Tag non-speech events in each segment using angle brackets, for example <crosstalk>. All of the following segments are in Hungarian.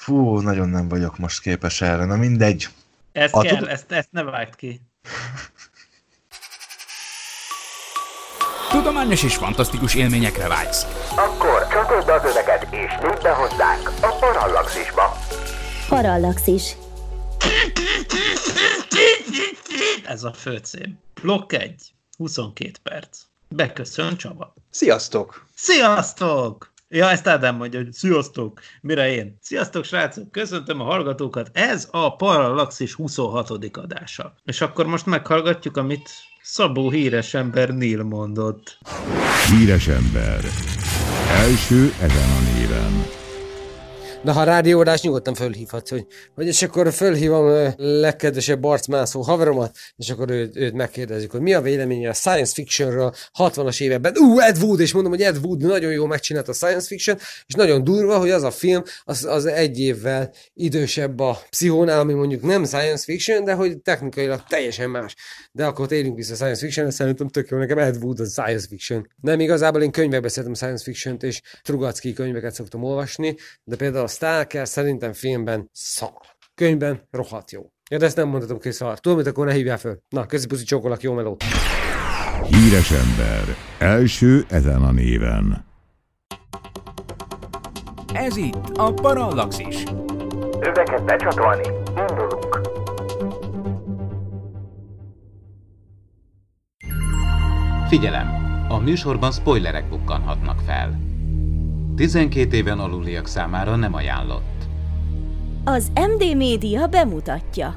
Fú, nagyon nem vagyok most képes erre, na mindegy. Ez a kell, tud... ezt, ezt ne vágd ki. Tudományos és fantasztikus élményekre vágysz. Akkor csatold az öveket és nyújt be hozzánk a Parallaxisba. Parallaxis. Ez a főcím. Blokk 1. 22 perc. Beköszön Csaba. Sziasztok! Sziasztok! Ja, ezt Ádám mondja, hogy sziasztok, mire én? Sziasztok, srácok, köszöntöm a hallgatókat, ez a Parallaxis 26. adása. És akkor most meghallgatjuk, amit Szabó híres ember Neil mondott. Híres ember. Első ezen a néven. De ha rádióadás nyugodtan fölhívhatsz, hogy, hogy és akkor fölhívom a legkedvesebb arcmászó haveromat, és akkor őt, őt megkérdezik, hogy mi a véleménye a science fictionről 60-as években. Ú, Ed Wood, és mondom, hogy Ed Wood nagyon jó megcsinált a science fiction, és nagyon durva, hogy az a film, az, az egy évvel idősebb a pszichónál, ami mondjuk nem science fiction, de hogy technikailag teljesen más. De akkor térjünk vissza a science fiction, szerintem tök jó, nekem Ed Wood a science fiction. Nem igazából én könyvekbe szeretem science fiction-t, és Trugacki könyveket szoktam olvasni, de például Stalker szerintem filmben szar. Könyvben rohadt jó. Ja, de ezt nem mondhatom hogy szar. Tudom, mit akkor ne hívjál föl. Na, közi puszi csókolak, jó meló. Híres ember. Első ezen a néven. Ez itt a Parallaxis. Öveket becsatolni. Indulunk. Figyelem! A műsorban spoilerek bukkanhatnak fel. 12 éven aluliak számára nem ajánlott. Az MD Média bemutatja.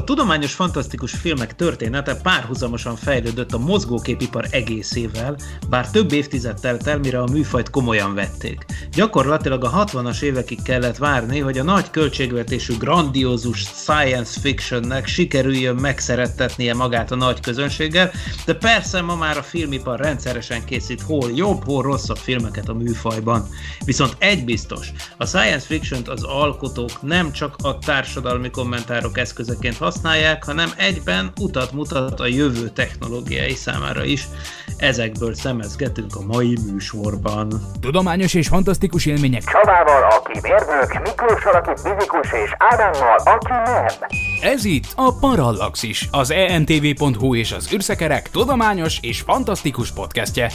A tudományos fantasztikus filmek története párhuzamosan fejlődött a mozgóképipar egészével, bár több évtized telt el, mire a műfajt komolyan vették. Gyakorlatilag a 60-as évekig kellett várni, hogy a nagy költségvetésű grandiózus science fictionnek sikerüljön megszerettetnie magát a nagy közönséggel, de persze ma már a filmipar rendszeresen készít hol jobb, hol rosszabb filmeket a műfajban. Viszont egy biztos, a science fiction az alkotók nem csak a társadalmi kommentárok eszközeként használják, hanem egyben utat mutat a jövő technológiái számára is. Ezekből szemezgetünk a mai műsorban. Tudományos és fantasztikus élmények. Csabával, aki mérnök, Miklóssal, aki fizikus, és Ádámmal, aki nem. Ez itt a Parallaxis, az entv.hu és az űrszekerek tudományos és fantasztikus podcastje.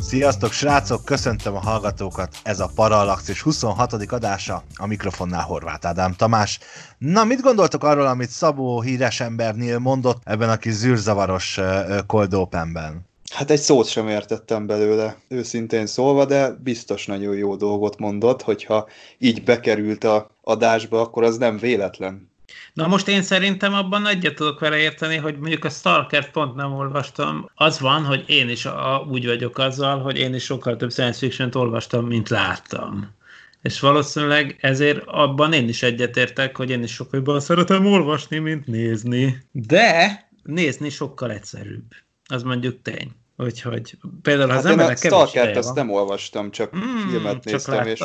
Sziasztok srácok, köszöntöm a hallgatókat, ez a Parallaxis 26. adása, a mikrofonnál Horváth Ádám Tamás. Na, mit gondoltok arról, amit Szabó híres embernél mondott ebben a kis zűrzavaros cold openben? Hát egy szót sem értettem belőle, őszintén szólva, de biztos nagyon jó dolgot mondott, hogyha így bekerült a adásba, akkor az nem véletlen. Na most én szerintem abban egyet tudok vele érteni, hogy mondjuk a Stalker pont nem olvastam. Az van, hogy én is a, úgy vagyok azzal, hogy én is sokkal több science fiction olvastam, mint láttam. És valószínűleg ezért abban én is egyetértek, hogy én is sokkal jobban szeretem olvasni, mint nézni. De nézni sokkal egyszerűbb. Az mondjuk tény. Úgyhogy például hát az emberek kevés Stalkert azt nem olvastam, csak mm, filmet néztem, csak és,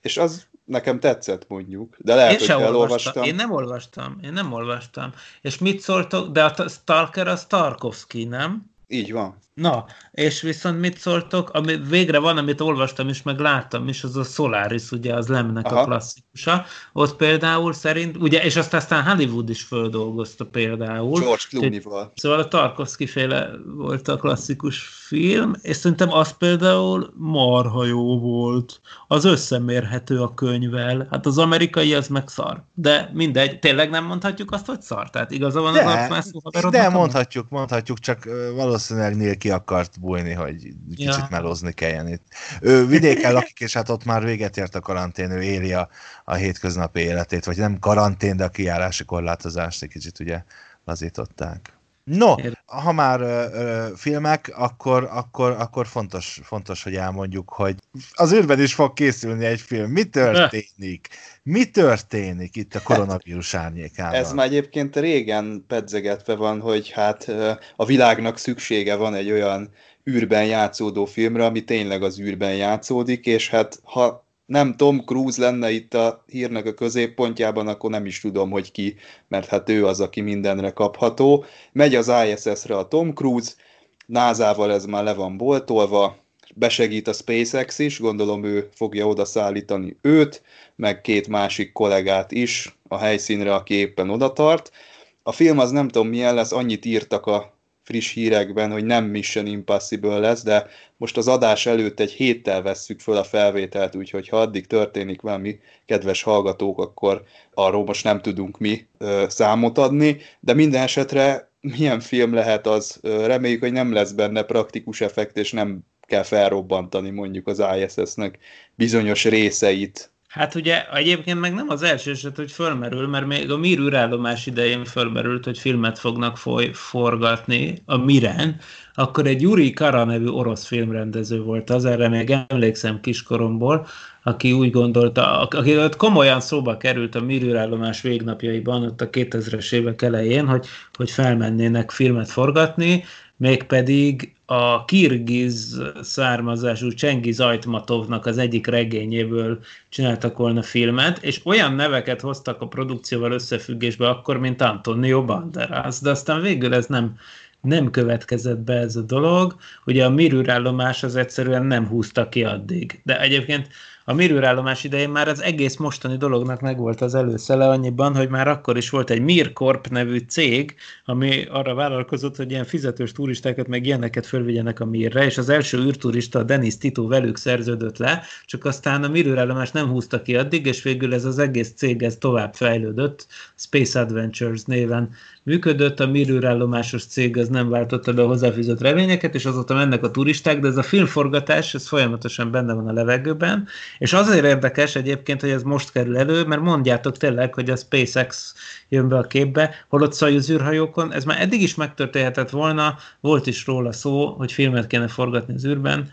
és az nekem tetszett mondjuk, de lehet, én hogy elolvastam. Olvastam. Én nem olvastam, én nem olvastam. És mit szóltok, de a Stalker az Tarkovsky, nem? Így van. Na, és viszont mit szóltok, ami végre van, amit olvastam is, meg láttam is, az a Solaris, ugye az Lemnek Aha. a klasszikusa. Ott például szerint, ugye, és azt aztán Hollywood is földolgozta például. George Clooney-val. Szóval a Tarkovsky féle volt a klasszikus film, és szerintem az például marha jó volt. Az összemérhető a könyvvel. Hát az amerikai az meg szar. De mindegy, tényleg nem mondhatjuk azt, hogy szar? Tehát igaza van de, az arcmászó De mondhatjuk, mondhatjuk, csak valószínűleg Nél ki akart bújni, hogy kicsit ja. melózni kelljen itt. Ő vidéken lakik, és hát ott már véget ért a karantén, ő éli a, a hétköznapi életét, vagy nem karantén, de a kijárási korlátozást egy kicsit ugye lazították. No, ha már ö, ö, filmek, akkor, akkor, akkor fontos, fontos, hogy elmondjuk, hogy az űrben is fog készülni egy film. Mi történik? Mi történik itt a koronavírus árnyékában? Ez már egyébként régen pedzegetve van, hogy hát a világnak szüksége van egy olyan űrben játszódó filmre, ami tényleg az űrben játszódik, és hát ha nem Tom Cruise lenne itt a hírnek a középpontjában, akkor nem is tudom, hogy ki, mert hát ő az, aki mindenre kapható. Megy az ISS-re a Tom Cruise, NASA-val ez már le van boltolva, besegít a SpaceX is, gondolom ő fogja oda szállítani őt, meg két másik kollégát is a helyszínre, aki éppen oda tart. A film az nem tudom milyen lesz, annyit írtak a friss hírekben, hogy nem Mission Impossible lesz, de most az adás előtt egy héttel vesszük föl a felvételt, úgyhogy ha addig történik valami, kedves hallgatók, akkor arról most nem tudunk mi ö, számot adni, de minden esetre milyen film lehet az, reméljük, hogy nem lesz benne praktikus effekt, és nem kell felrobbantani mondjuk az ISS-nek bizonyos részeit, Hát ugye egyébként meg nem az első eset, hogy fölmerül, mert még a Mir űrállomás idején fölmerült, hogy filmet fognak foly, forgatni a Miren, akkor egy Yuri Kara nevű orosz filmrendező volt az, erre még emlékszem kiskoromból, aki úgy gondolta, aki komolyan szóba került a Mir űrállomás végnapjaiban, ott a 2000-es évek elején, hogy, hogy felmennének filmet forgatni, mégpedig a kirgiz származású Csengiz Ajtmatovnak az egyik regényéből csináltak volna filmet, és olyan neveket hoztak a produkcióval összefüggésbe akkor, mint Antonio Banderas, de aztán végül ez nem, nem következett be ez a dolog. Ugye a mirűrállomás az egyszerűen nem húzta ki addig. De egyébként a mirőrállomás idején már az egész mostani dolognak megvolt az előszele annyiban, hogy már akkor is volt egy Mircorp nevű cég, ami arra vállalkozott, hogy ilyen fizetős turistákat meg ilyeneket fölvigyenek a Mirre, és az első űrturista, Denis Tito velük szerződött le, csak aztán a mirőrállomás nem húzta ki addig, és végül ez az egész cég ez tovább fejlődött, Space Adventures néven működött, a mirőrállomásos cég az nem váltotta be a hozzáfűzött reményeket, és azóta mennek a turisták, de ez a filmforgatás, ez folyamatosan benne van a levegőben, és azért érdekes egyébként, hogy ez most kerül elő, mert mondjátok tényleg, hogy a SpaceX jön be a képbe, holott Szajuz űrhajókon, ez már eddig is megtörténhetett volna, volt is róla szó, hogy filmet kéne forgatni az űrben,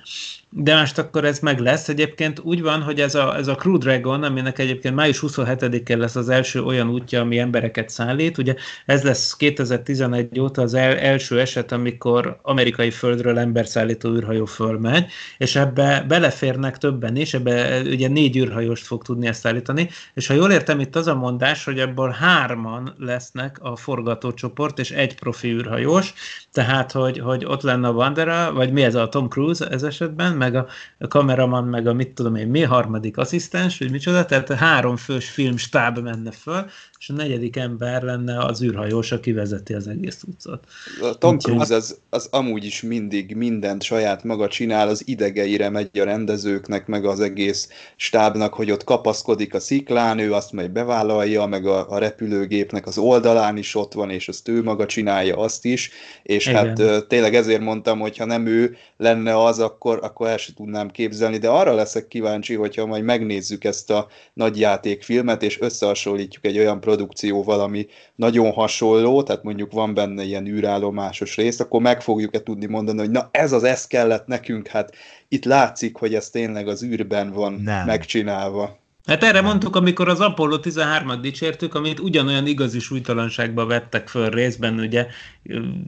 de most akkor ez meg lesz. Egyébként úgy van, hogy ez a, ez a Crew Dragon, aminek egyébként május 27-én lesz az első olyan útja, ami embereket szállít. Ugye ez lesz 2011 óta az el, első eset, amikor amerikai földről emberszállító űrhajó fölmegy, és ebbe beleférnek többen is, ebbe ugye négy űrhajóst fog tudni ezt állítani, és ha jól értem, itt az a mondás, hogy ebből hárman lesznek a forgatócsoport, és egy profi űrhajós, tehát, hogy, hogy ott lenne a Vandera, vagy mi ez a Tom Cruise ez esetben, meg a, a kameraman, meg a mit tudom én, mi harmadik asszisztens, vagy micsoda, tehát a három fős filmstáb menne föl, és a negyedik ember lenne az űrhajós, aki vezeti az egész utcot. A Tom Cruise az, az amúgy is mindig mindent saját maga csinál, az idegeire megy a rendezőknek, meg az egész stábnak, hogy ott kapaszkodik a sziklán, ő azt majd bevállalja, meg a, a repülőgépnek az oldalán is ott van, és azt ő maga csinálja azt is, és Igen. hát tényleg ezért mondtam, hogy ha nem ő lenne az, akkor, akkor el sem tudnám képzelni, de arra leszek kíváncsi, hogyha majd megnézzük ezt a nagyjátékfilmet, és összehasonlítjuk egy olyan produkcióval, ami nagyon hasonló, tehát mondjuk van benne ilyen űrállomásos rész, akkor meg fogjuk-e tudni mondani, hogy na ez az, ez kellett nekünk, hát itt látszik, hogy ez tényleg az űrben van Nem. megcsinálva. Hát erre mondtuk, amikor az Apollo 13-at dicsértük, amit ugyanolyan igazi súlytalanságba vettek föl részben, ugye,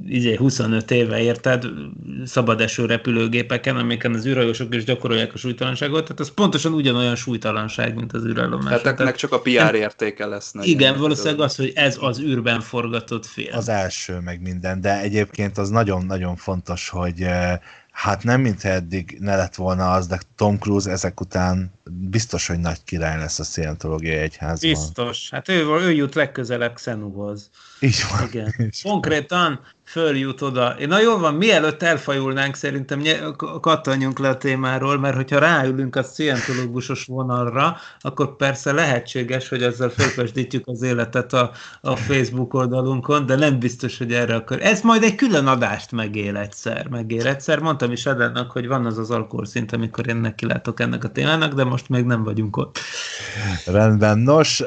ugye 25 éve érted, szabadeső repülőgépeken, amiken az űrhajósok is gyakorolják a súlytalanságot, tehát ez pontosan ugyanolyan súlytalanság, mint az űrállomás. Hát ennek csak a PR értéke lesz. Igen, valószínűleg az, hogy ez az űrben forgatott film. Az első, meg minden, de egyébként az nagyon-nagyon fontos, hogy eh, hát nem mintha eddig ne lett volna az, de Tom Cruise ezek után biztos, hogy nagy király lesz a szientológiai egyházban. Biztos. Hát ő, ő jut legközelebb Xenuhoz. Így van. Igen. <laughs> Konkrétan följut oda. Na jól van, mielőtt elfajulnánk, szerintem kattanjunk le a témáról, mert hogyha ráülünk a szientológusos vonalra, akkor persze lehetséges, hogy ezzel fölpesdítjük az életet a, a Facebook oldalunkon, de nem biztos, hogy erre akar. Ez majd egy külön adást megél egyszer, megél egyszer. Mondtam is Edennek, hogy van az az alkoholszint, amikor én neki látok ennek a témának, de most még nem vagyunk ott. Rendben. Nos,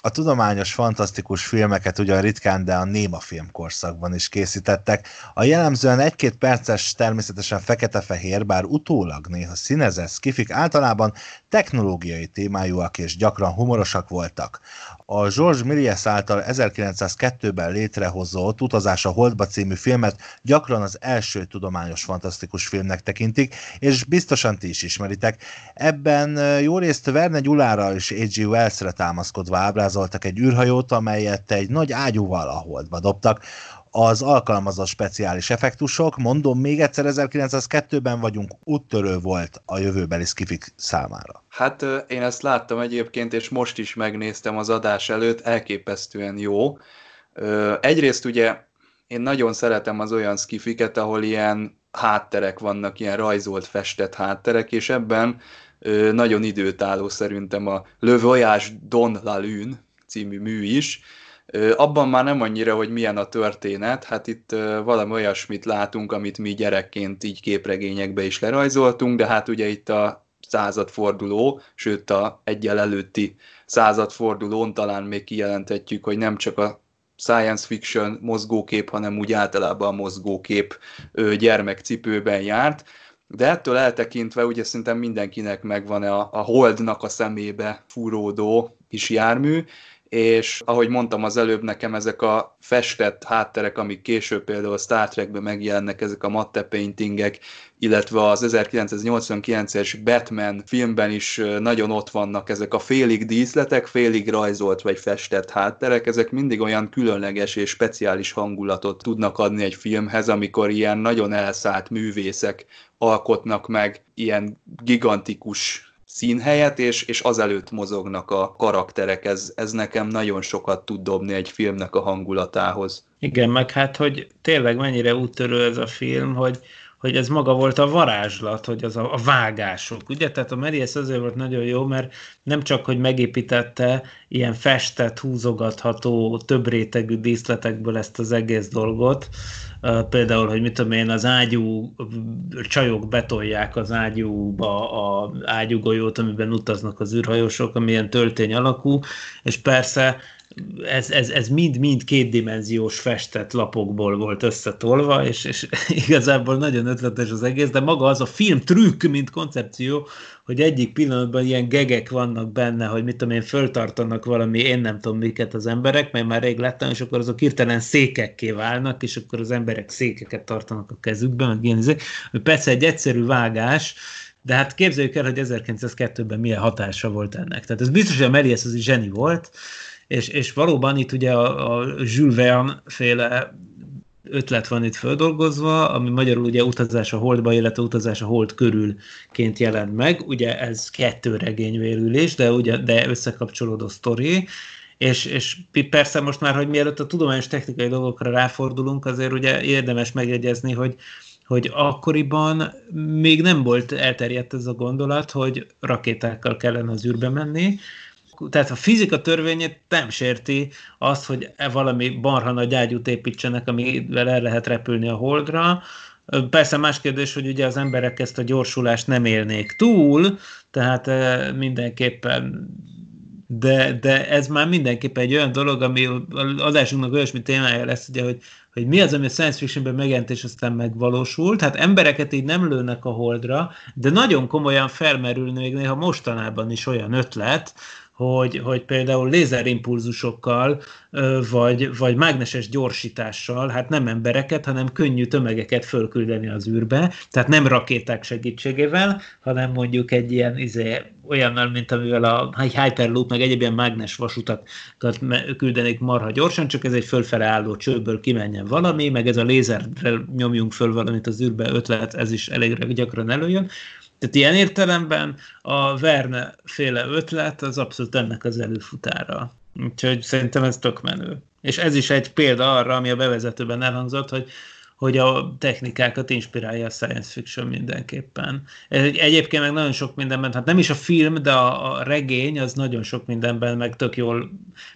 a tudományos, fantasztikus filmeket ugyan ritkán, de a néma filmkorszakban is készítettek. A jellemzően egy-két perces, természetesen fekete-fehér, bár utólag néha színezett skifik általában technológiai témájúak és gyakran humorosak voltak. A George Méliès által 1902-ben létrehozott Utazás a Holdba című filmet gyakran az első tudományos fantasztikus filmnek tekintik, és biztosan ti is ismeritek. Ebben jó részt Verne Gyulára és A.G. Wells-re támaszkodva ábrázoltak egy űrhajót, amelyet egy nagy ágyúval a holdba dobtak. Az alkalmazott speciális effektusok, mondom még egyszer, 1902-ben vagyunk, úttörő volt a jövőbeli skifik számára. Hát én ezt láttam egyébként, és most is megnéztem az adás előtt, elképesztően jó. Egyrészt ugye én nagyon szeretem az olyan skifiket, ahol ilyen hátterek vannak, ilyen rajzolt, festett hátterek, és ebben nagyon időtálló szerintem a Le Voyage Don la Lune című mű is. Abban már nem annyira, hogy milyen a történet, hát itt valami olyasmit látunk, amit mi gyerekként így képregényekbe is lerajzoltunk, de hát ugye itt a századforduló, sőt a egyel előtti századfordulón talán még kijelenthetjük, hogy nem csak a science fiction mozgókép, hanem úgy általában a mozgókép gyermekcipőben járt. De ettől eltekintve ugye szerintem mindenkinek megvan a, a holdnak a szemébe fúródó kis jármű, és ahogy mondtam az előbb, nekem ezek a festett hátterek, amik később például Star Trekben megjelennek, ezek a matte paintingek, illetve az 1989-es Batman filmben is nagyon ott vannak ezek a félig díszletek, félig rajzolt vagy festett hátterek, ezek mindig olyan különleges és speciális hangulatot tudnak adni egy filmhez, amikor ilyen nagyon elszállt művészek alkotnak meg ilyen gigantikus színhelyet, és, és azelőtt mozognak a karakterek. Ez, ez nekem nagyon sokat tud dobni egy filmnek a hangulatához. Igen, meg hát, hogy tényleg mennyire úttörő ez a film, hogy, hogy ez maga volt a varázslat, hogy az a, a vágások, ugye? Tehát a Meriesz azért volt nagyon jó, mert nem csak, hogy megépítette ilyen festett, húzogatható, több rétegű díszletekből ezt az egész dolgot, például, hogy mit tudom én, az ágyú csajok betolják az ágyúba a ágyúgolyót, amiben utaznak az űrhajósok, amilyen töltény alakú, és persze ez, ez, ez mind-mind kétdimenziós festett lapokból volt összetolva, és, és <laughs> igazából nagyon ötletes az egész, de maga az a film trükk, mint koncepció, hogy egyik pillanatban ilyen gegek vannak benne, hogy mit tudom én, föltartanak valami, én nem tudom miket az emberek, mert már rég lettem, és akkor azok hirtelen székekké válnak, és akkor az emberek székeket tartanak a kezükben, meg ilyen, persze egy egyszerű vágás, de hát képzeljük el, hogy 1902-ben milyen hatása volt ennek. Tehát ez biztos, hogy a Melies az zseni volt, és, és valóban itt ugye a, a Jules Verne féle ötlet van itt földolgozva, ami magyarul ugye utazás a holdba, illetve utazás a hold körülként jelent meg. Ugye ez kettő regényvérülés, de, ugye, de összekapcsolódó sztori, és, és persze most már, hogy mielőtt a tudományos technikai dolgokra ráfordulunk, azért ugye érdemes megjegyezni, hogy, hogy akkoriban még nem volt elterjedt ez a gondolat, hogy rakétákkal kellene az űrbe menni, tehát a fizika törvényét nem sérti azt, hogy e valami barha nagy ágyút építsenek, amivel el lehet repülni a holdra. Persze más kérdés, hogy ugye az emberek ezt a gyorsulást nem élnék túl, tehát mindenképpen de, de ez már mindenképpen egy olyan dolog, ami az adásunknak olyasmi témája lesz, ugye, hogy, hogy mi az, ami a science fictionben megjelent, és aztán megvalósult. Hát embereket így nem lőnek a holdra, de nagyon komolyan felmerül még néha mostanában is olyan ötlet, hogy, hogy például lézerimpulzusokkal, vagy, vagy mágneses gyorsítással, hát nem embereket, hanem könnyű tömegeket fölküldeni az űrbe, tehát nem rakéták segítségével, hanem mondjuk egy ilyen izé, olyannal, mint amivel a Hyperloop, meg egyéb ilyen mágnes vasutat küldenék marha gyorsan, csak ez egy fölfele álló csőből kimenjen valami, meg ez a lézerrel nyomjunk föl valamit az űrbe ötlet, ez is elég gyakran előjön. Tehát ilyen értelemben a Verne féle ötlet az abszolút ennek az előfutára. Úgyhogy szerintem ez tök menő. És ez is egy példa arra, ami a bevezetőben elhangzott, hogy hogy a technikákat inspirálja a science fiction mindenképpen. Egyébként meg nagyon sok mindenben, hát nem is a film, de a, a regény az nagyon sok mindenben meg tök jól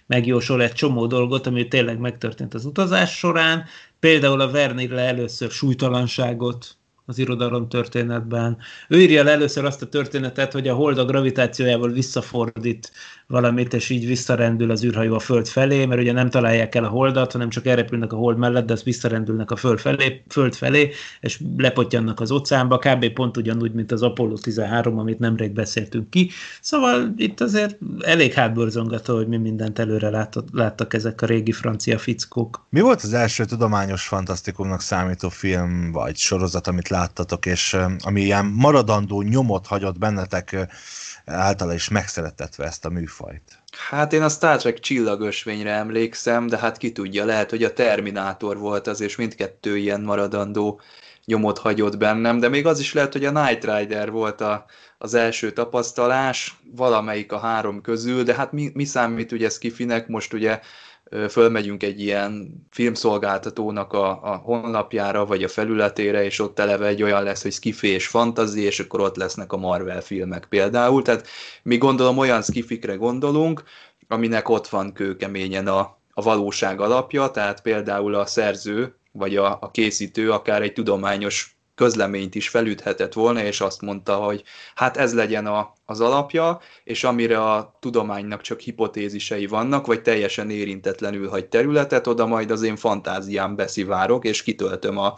megjósol egy csomó dolgot, ami tényleg megtörtént az utazás során. Például a Verne először súlytalanságot az irodalom történetben. Ő írja el először azt a történetet, hogy a hold a gravitációjával visszafordít valamit, és így visszarendül az űrhajó a Föld felé, mert ugye nem találják el a holdat, hanem csak elrepülnek a hold mellett, de azt visszarendülnek a Föld felé, Föld felé és lepottyannak az óceánba, kb. pont ugyanúgy, mint az Apollo 13, amit nemrég beszéltünk ki. Szóval itt azért elég hátborzongató, hogy mi mindent előre láttak, láttak ezek a régi francia fickók. Mi volt az első tudományos fantasztikumnak számító film vagy sorozat, amit láttatok, és ami ilyen maradandó nyomot hagyott bennetek általa is megszeretetve ezt a műfajt. Hát én a Star Trek csillagösvényre emlékszem, de hát ki tudja, lehet, hogy a Terminátor volt az, és mindkettő ilyen maradandó nyomot hagyott bennem, de még az is lehet, hogy a Night Rider volt a, az első tapasztalás, valamelyik a három közül, de hát mi, mi számít ugye Skifinek, most ugye fölmegyünk egy ilyen filmszolgáltatónak a, a honlapjára, vagy a felületére, és ott eleve egy olyan lesz, hogy skifi és fantazi, és akkor ott lesznek a Marvel filmek például. Tehát mi gondolom olyan skifikre gondolunk, aminek ott van kőkeményen a, a valóság alapja, tehát például a szerző, vagy a, a készítő akár egy tudományos közleményt is felüthetett volna, és azt mondta, hogy hát ez legyen a, az alapja, és amire a tudománynak csak hipotézisei vannak, vagy teljesen érintetlenül hagy területet, oda majd az én fantáziám beszivárok, és kitöltöm a,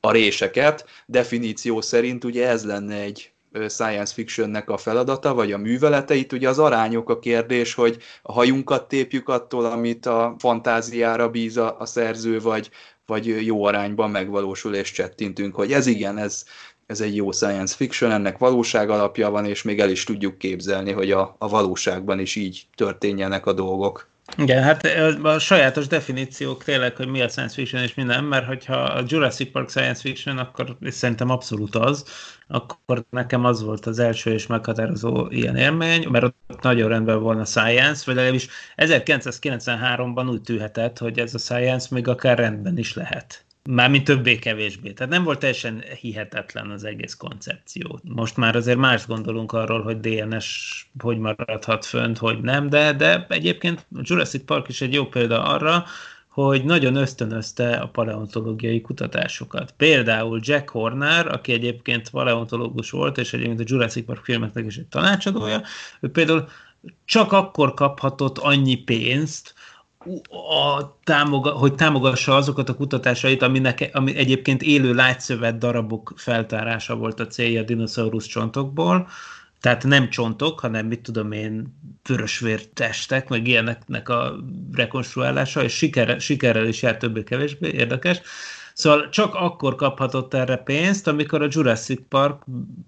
a réseket. Definíció szerint ugye ez lenne egy science fictionnek a feladata, vagy a műveleteit, ugye az arányok a kérdés, hogy a hajunkat tépjük attól, amit a fantáziára bíz a, a szerző, vagy, vagy jó arányban megvalósul, és csettintünk, hogy ez igen, ez, ez egy jó science fiction, ennek valóság alapja van, és még el is tudjuk képzelni, hogy a, a valóságban is így történjenek a dolgok. Igen, hát a sajátos definíciók tényleg, hogy mi a science fiction és minden, mert hogyha a Jurassic Park science fiction, akkor szerintem abszolút az, akkor nekem az volt az első és meghatározó ilyen élmény, mert ott nagyon rendben volna a science, vagy legalábbis 1993-ban úgy tűhetett, hogy ez a science még akár rendben is lehet. Mármint többé-kevésbé. Tehát nem volt teljesen hihetetlen az egész koncepció. Most már azért más gondolunk arról, hogy DNS hogy maradhat fönt, hogy nem, de, de egyébként Jurassic Park is egy jó példa arra, hogy nagyon ösztönözte a paleontológiai kutatásokat. Például Jack Horner, aki egyébként paleontológus volt, és egyébként a Jurassic Park filmeknek is egy tanácsadója, ő például csak akkor kaphatott annyi pénzt, a támoga, hogy támogassa azokat a kutatásait, aminek, ami egyébként élő lágyszövet darabok feltárása volt a célja a dinoszaurusz csontokból, tehát nem csontok, hanem mit tudom én, testek, meg ilyeneknek a rekonstruálása, és sikerrel, sikerrel is jár többé-kevésbé, érdekes. Szóval csak akkor kaphatott erre pénzt, amikor a Jurassic Park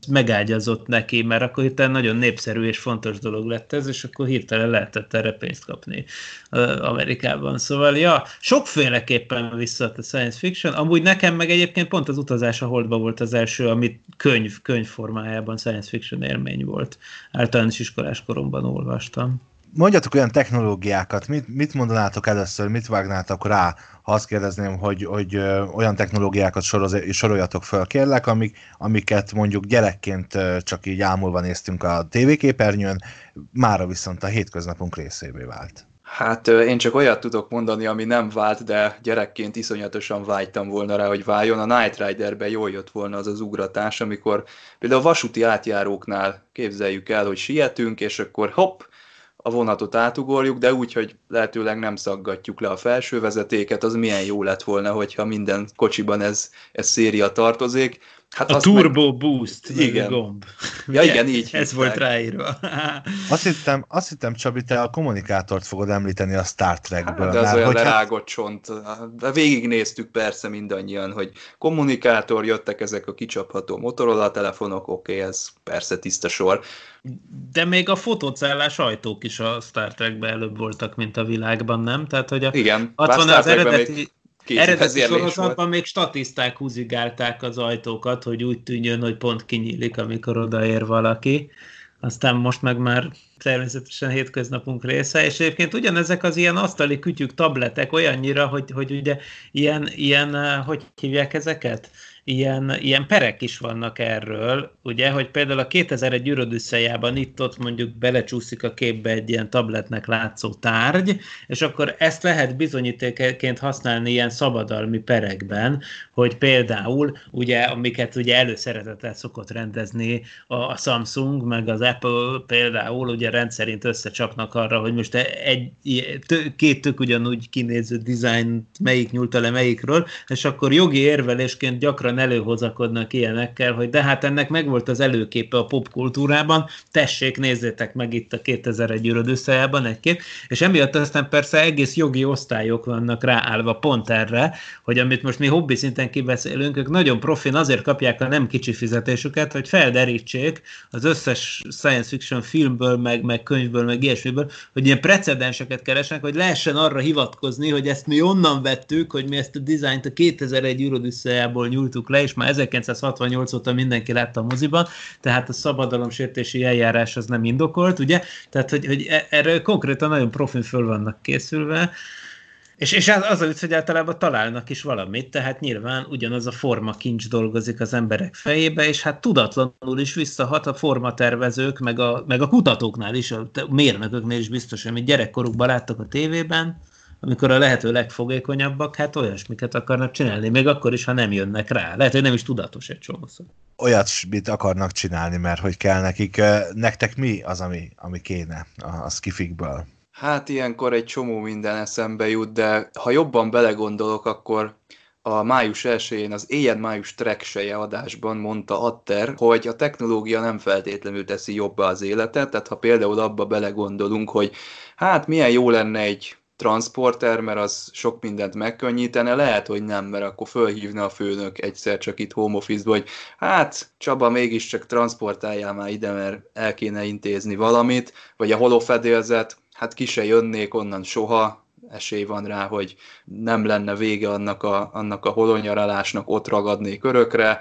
megágyazott neki, mert akkor hirtelen nagyon népszerű és fontos dolog lett ez, és akkor hirtelen lehetett erre pénzt kapni Amerikában. Szóval, ja, sokféleképpen visszaadta a science fiction. Amúgy nekem meg egyébként pont az utazás a Holdba volt az első, amit könyv, könyv formájában science fiction élmény volt. Általános iskolás koromban olvastam mondjatok olyan technológiákat, mit, mit mondanátok először, mit vágnátok rá, ha azt kérdezném, hogy, hogy olyan technológiákat soroz, soroljatok föl, kérlek, amik, amiket mondjuk gyerekként csak így ámulva néztünk a tévéképernyőn, mára viszont a hétköznapunk részévé vált. Hát én csak olyat tudok mondani, ami nem vált, de gyerekként iszonyatosan vágytam volna rá, hogy váljon. A Night Riderbe jól jött volna az az ugratás, amikor például a vasúti átjáróknál képzeljük el, hogy sietünk, és akkor hopp, a vonatot átugorjuk, de úgy, hogy lehetőleg nem szaggatjuk le a felső vezetéket, az milyen jó lett volna, hogyha minden kocsiban ez, ez széria tartozik. Hát a turbo meg... boost igen. gomb. Ja, igen, így. <laughs> Ez volt ráírva. <laughs> azt, hittem, azt hittem, Csabi, te a kommunikátort fogod említeni a Star Trekből. Hát, de az olyan hogy lerágott csont. Végignéztük persze mindannyian, hogy kommunikátor, jöttek ezek a kicsapható Motorola telefonok, oké, okay, ez persze tiszta sor. De még a fotócellás ajtók is a Star Trekben előbb voltak, mint a világban, nem? Tehát, hogy a Igen, 60 az eredeti... Még Eredeti sorozatban még statiszták húzigálták az ajtókat, hogy úgy tűnjön, hogy pont kinyílik, amikor odaér valaki. Aztán most meg már természetesen hétköznapunk része, és egyébként ugyanezek az ilyen asztali kütyük, tabletek olyannyira, hogy, hogy ugye ilyen, ilyen, eh, hogy hívják ezeket? Ilyen, ilyen perek is vannak erről, ugye, hogy például a 2001 űrödüsszejában itt-ott mondjuk belecsúszik a képbe egy ilyen tabletnek látszó tárgy, és akkor ezt lehet bizonyítéként használni ilyen szabadalmi perekben, hogy például, ugye, amiket ugye előszeretettel szokott rendezni a Samsung, meg az Apple például, ugye rendszerint összecsapnak arra, hogy most egy, két tök ugyanúgy kinéző dizájnt melyik nyúlta le melyikről, és akkor jogi érvelésként gyakran előhozakodnak ilyenekkel, hogy de hát ennek megvolt az előképe a popkultúrában, tessék, nézzétek meg itt a 2001 űröd összejában egy-két, és emiatt aztán persze egész jogi osztályok vannak ráállva pont erre, hogy amit most mi hobbi szinten kibeszélünk, ők nagyon profin azért kapják a nem kicsi fizetésüket, hogy felderítsék az összes science fiction filmből, meg, meg könyvből, meg ilyesmiből, hogy ilyen precedenseket keresnek, hogy lehessen arra hivatkozni, hogy ezt mi onnan vettük, hogy mi ezt a dizájnt a 2001 űrodüsszejából nyújtuk le, és már 1968 óta mindenki látta a moziban, tehát a szabadalomsértési eljárás az nem indokolt, ugye? Tehát, hogy, hogy e, erre konkrétan nagyon profin föl vannak készülve, és, és az, az a hogy általában találnak is valamit, tehát nyilván ugyanaz a forma kincs dolgozik az emberek fejébe, és hát tudatlanul is visszahat a formatervezők, meg a, meg a kutatóknál is, a mérnököknél is biztos, amit gyerekkorukban láttak a tévében, amikor a lehető legfogékonyabbak, hát olyasmiket akarnak csinálni, még akkor is, ha nem jönnek rá. Lehet, hogy nem is tudatos egy csomószor. Olyat, mit akarnak csinálni, mert hogy kell nekik. Nektek mi az, ami, ami kéne a skifikből? Hát ilyenkor egy csomó minden eszembe jut, de ha jobban belegondolok, akkor a május 1-én az Éjjel május trekseje adásban mondta Atter, hogy a technológia nem feltétlenül teszi jobbá az életet, tehát ha például abba belegondolunk, hogy hát milyen jó lenne egy transporter, mert az sok mindent megkönnyítene, lehet, hogy nem, mert akkor fölhívna a főnök egyszer csak itt home office hogy hát Csaba mégiscsak transportáljál már ide, mert el kéne intézni valamit, vagy a holofedélzet, hát ki se jönnék onnan soha, esély van rá, hogy nem lenne vége annak a, annak a holonyaralásnak, ott ragadnék örökre.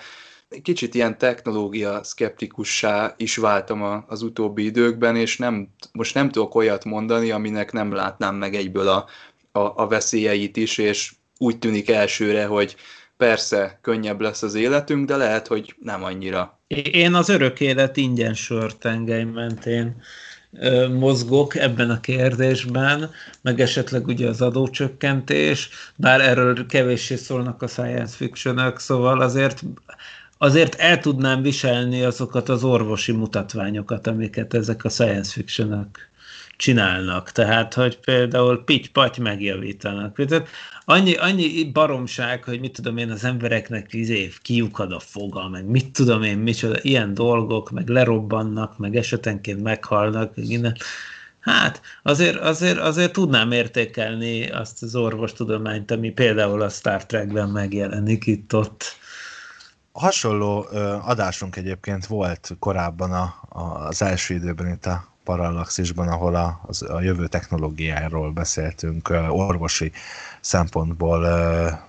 Kicsit ilyen technológia szkeptikussá is váltam a, az utóbbi időkben, és nem, most nem tudok olyat mondani, aminek nem látnám meg egyből a, a, a veszélyeit is, és úgy tűnik elsőre, hogy persze könnyebb lesz az életünk, de lehet, hogy nem annyira. Én az örök élet ingyen sörtengely mentén mozgok ebben a kérdésben, meg esetleg ugye az adócsökkentés, bár erről kevéssé szólnak a science fiction szóval azért azért el tudnám viselni azokat az orvosi mutatványokat, amiket ezek a science fiction csinálnak. Tehát, hogy például pitty megjavítanak. Tehát annyi, annyi baromság, hogy mit tudom én, az embereknek izé, kiukad a foga, meg mit tudom én, micsoda, ilyen dolgok, meg lerobbannak, meg esetenként meghalnak, meg innen. Hát azért, azért, azért tudnám értékelni azt az orvostudományt, ami például a Star Trekben megjelenik itt-ott. Hasonló ö, adásunk egyébként volt korábban a, a, az első időben itt a Parallaxisban, ahol a, az, a jövő technológiáról beszéltünk orvosi szempontból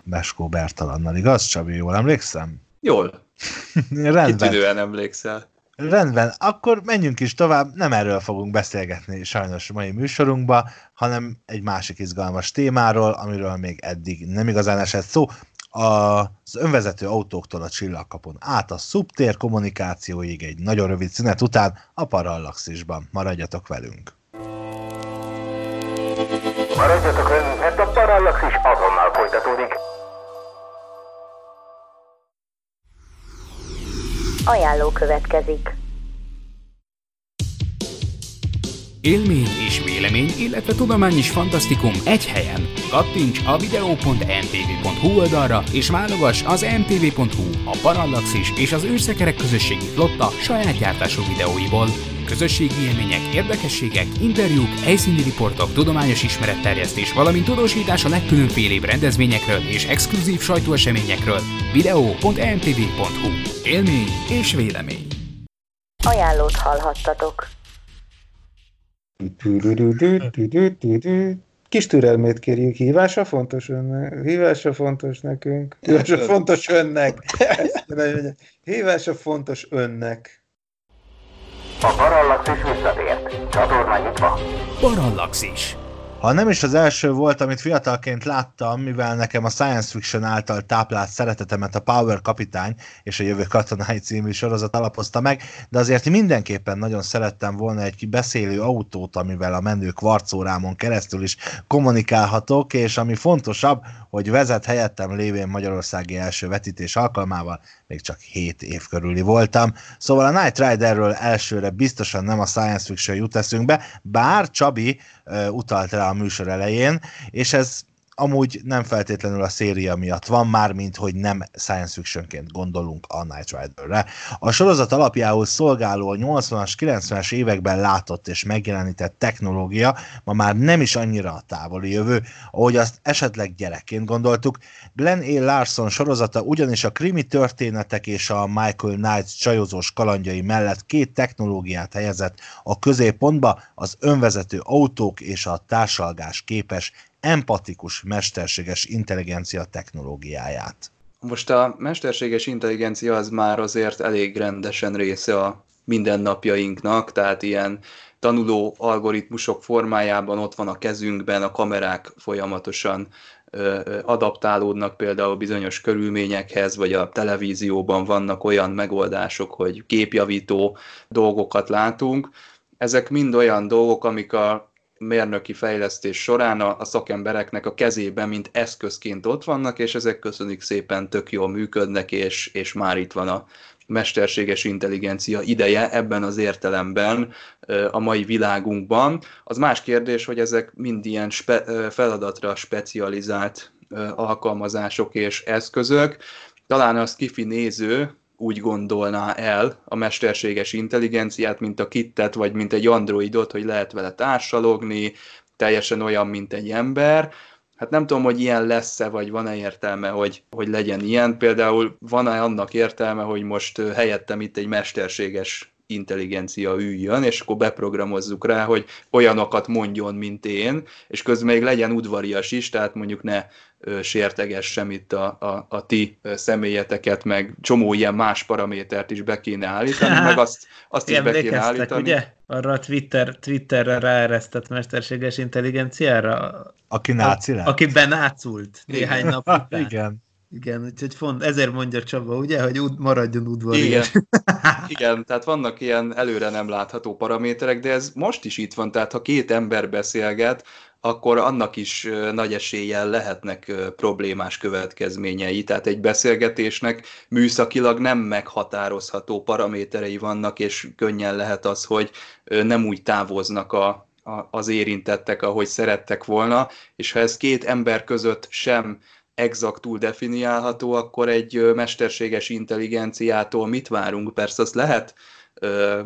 Meskó Bertalannal, igaz, Csabi? Jól emlékszem? Jól. Rendben. Kitűnően emlékszel. Rendben, akkor menjünk is tovább, nem erről fogunk beszélgetni sajnos mai műsorunkba, hanem egy másik izgalmas témáról, amiről még eddig nem igazán esett szó, az önvezető autóktól a csillagkapon át a szubtér kommunikációig egy nagyon rövid szünet után a Parallaxisban. Maradjatok velünk! Maradjatok velünk, mert a Parallaxis azonnal folytatódik. Ajánló következik. Élmény és vélemény, illetve tudomány és fantasztikum egy helyen. Kattints a videó.mtv.hu oldalra és válogass az mtv.hu, a Parallaxis és az űrszekerek közösségi flotta saját gyártású videóiból. Közösségi élmények, érdekességek, interjúk, helyszíni riportok, tudományos ismeretterjesztés, valamint tudósítás a legkülönfélébb rendezvényekről és exkluzív sajtóeseményekről. videó.mtv.hu Élmény és vélemény. Ajánlót hallhattatok. Kis türelmét kérjük, hívása fontos önnek, hívása fontos nekünk, hívása fontos önnek, hívása fontos önnek. A Parallaxis visszatért. Csatorna nyitva. Parallaxis. Ha nem is az első volt, amit fiatalként láttam, mivel nekem a science fiction által táplált szeretetemet a Power Kapitány és a Jövő Katonái című sorozat alapozta meg, de azért mindenképpen nagyon szerettem volna egy beszélő autót, amivel a menők varcórámon keresztül is kommunikálhatok, és ami fontosabb, hogy vezet helyettem lévén Magyarországi első vetítés alkalmával, még csak 7 év körüli voltam. Szóval a Night Riderről elsőre biztosan nem a science fiction jut eszünkbe, bár Csabi uh, utalt rá a műsor elején, és ez amúgy nem feltétlenül a széria miatt van már, mint hogy nem science fictionként gondolunk a Night Rider-re. A sorozat alapjául szolgáló a 80-as, 90-es években látott és megjelenített technológia ma már nem is annyira a távoli jövő, ahogy azt esetleg gyerekként gondoltuk. Glenn A. Larson sorozata ugyanis a krimi történetek és a Michael Knight csajozós kalandjai mellett két technológiát helyezett a középpontba, az önvezető autók és a társalgás képes empatikus mesterséges intelligencia technológiáját. Most a mesterséges intelligencia az már azért elég rendesen része a mindennapjainknak, tehát ilyen tanuló algoritmusok formájában ott van a kezünkben, a kamerák folyamatosan adaptálódnak például bizonyos körülményekhez, vagy a televízióban vannak olyan megoldások, hogy képjavító dolgokat látunk. Ezek mind olyan dolgok, amik a mérnöki fejlesztés során a, a szakembereknek a kezében, mint eszközként ott vannak, és ezek köszönjük szépen tök jól működnek, és, és már itt van a mesterséges intelligencia ideje ebben az értelemben a mai világunkban. Az más kérdés, hogy ezek mind ilyen spe, feladatra specializált alkalmazások és eszközök. Talán az kifi néző, úgy gondolná el a mesterséges intelligenciát, mint a kittet, vagy mint egy androidot, hogy lehet vele társalogni, teljesen olyan, mint egy ember. Hát nem tudom, hogy ilyen lesz-e, vagy van-e értelme, hogy, hogy legyen ilyen. Például van-e annak értelme, hogy most helyettem itt egy mesterséges intelligencia üljön, és akkor beprogramozzuk rá, hogy olyanokat mondjon, mint én, és közben még legyen udvarias is, tehát mondjuk ne sértegessem itt a, a, a ti személyeteket, meg csomó ilyen más paramétert is be kéne állítani, meg azt, azt is be kéne állítani. ugye? Arra a Twitter, Twitterre ráeresztett mesterséges intelligenciára? Aki náci lett? Aki benácult néhány nap <laughs> után. Igen. Igen, úgyhogy font, ezért mondja Csaba, ugye, hogy ud, maradjon udvarias. Igen. <laughs> Igen, tehát vannak ilyen előre nem látható paraméterek, de ez most is itt van, tehát ha két ember beszélget, akkor annak is nagy eséllyel lehetnek problémás következményei. Tehát egy beszélgetésnek műszakilag nem meghatározható paraméterei vannak, és könnyen lehet az, hogy nem úgy távoznak a, a, az érintettek, ahogy szerettek volna, és ha ez két ember között sem exaktul definiálható, akkor egy mesterséges intelligenciától mit várunk? Persze azt lehet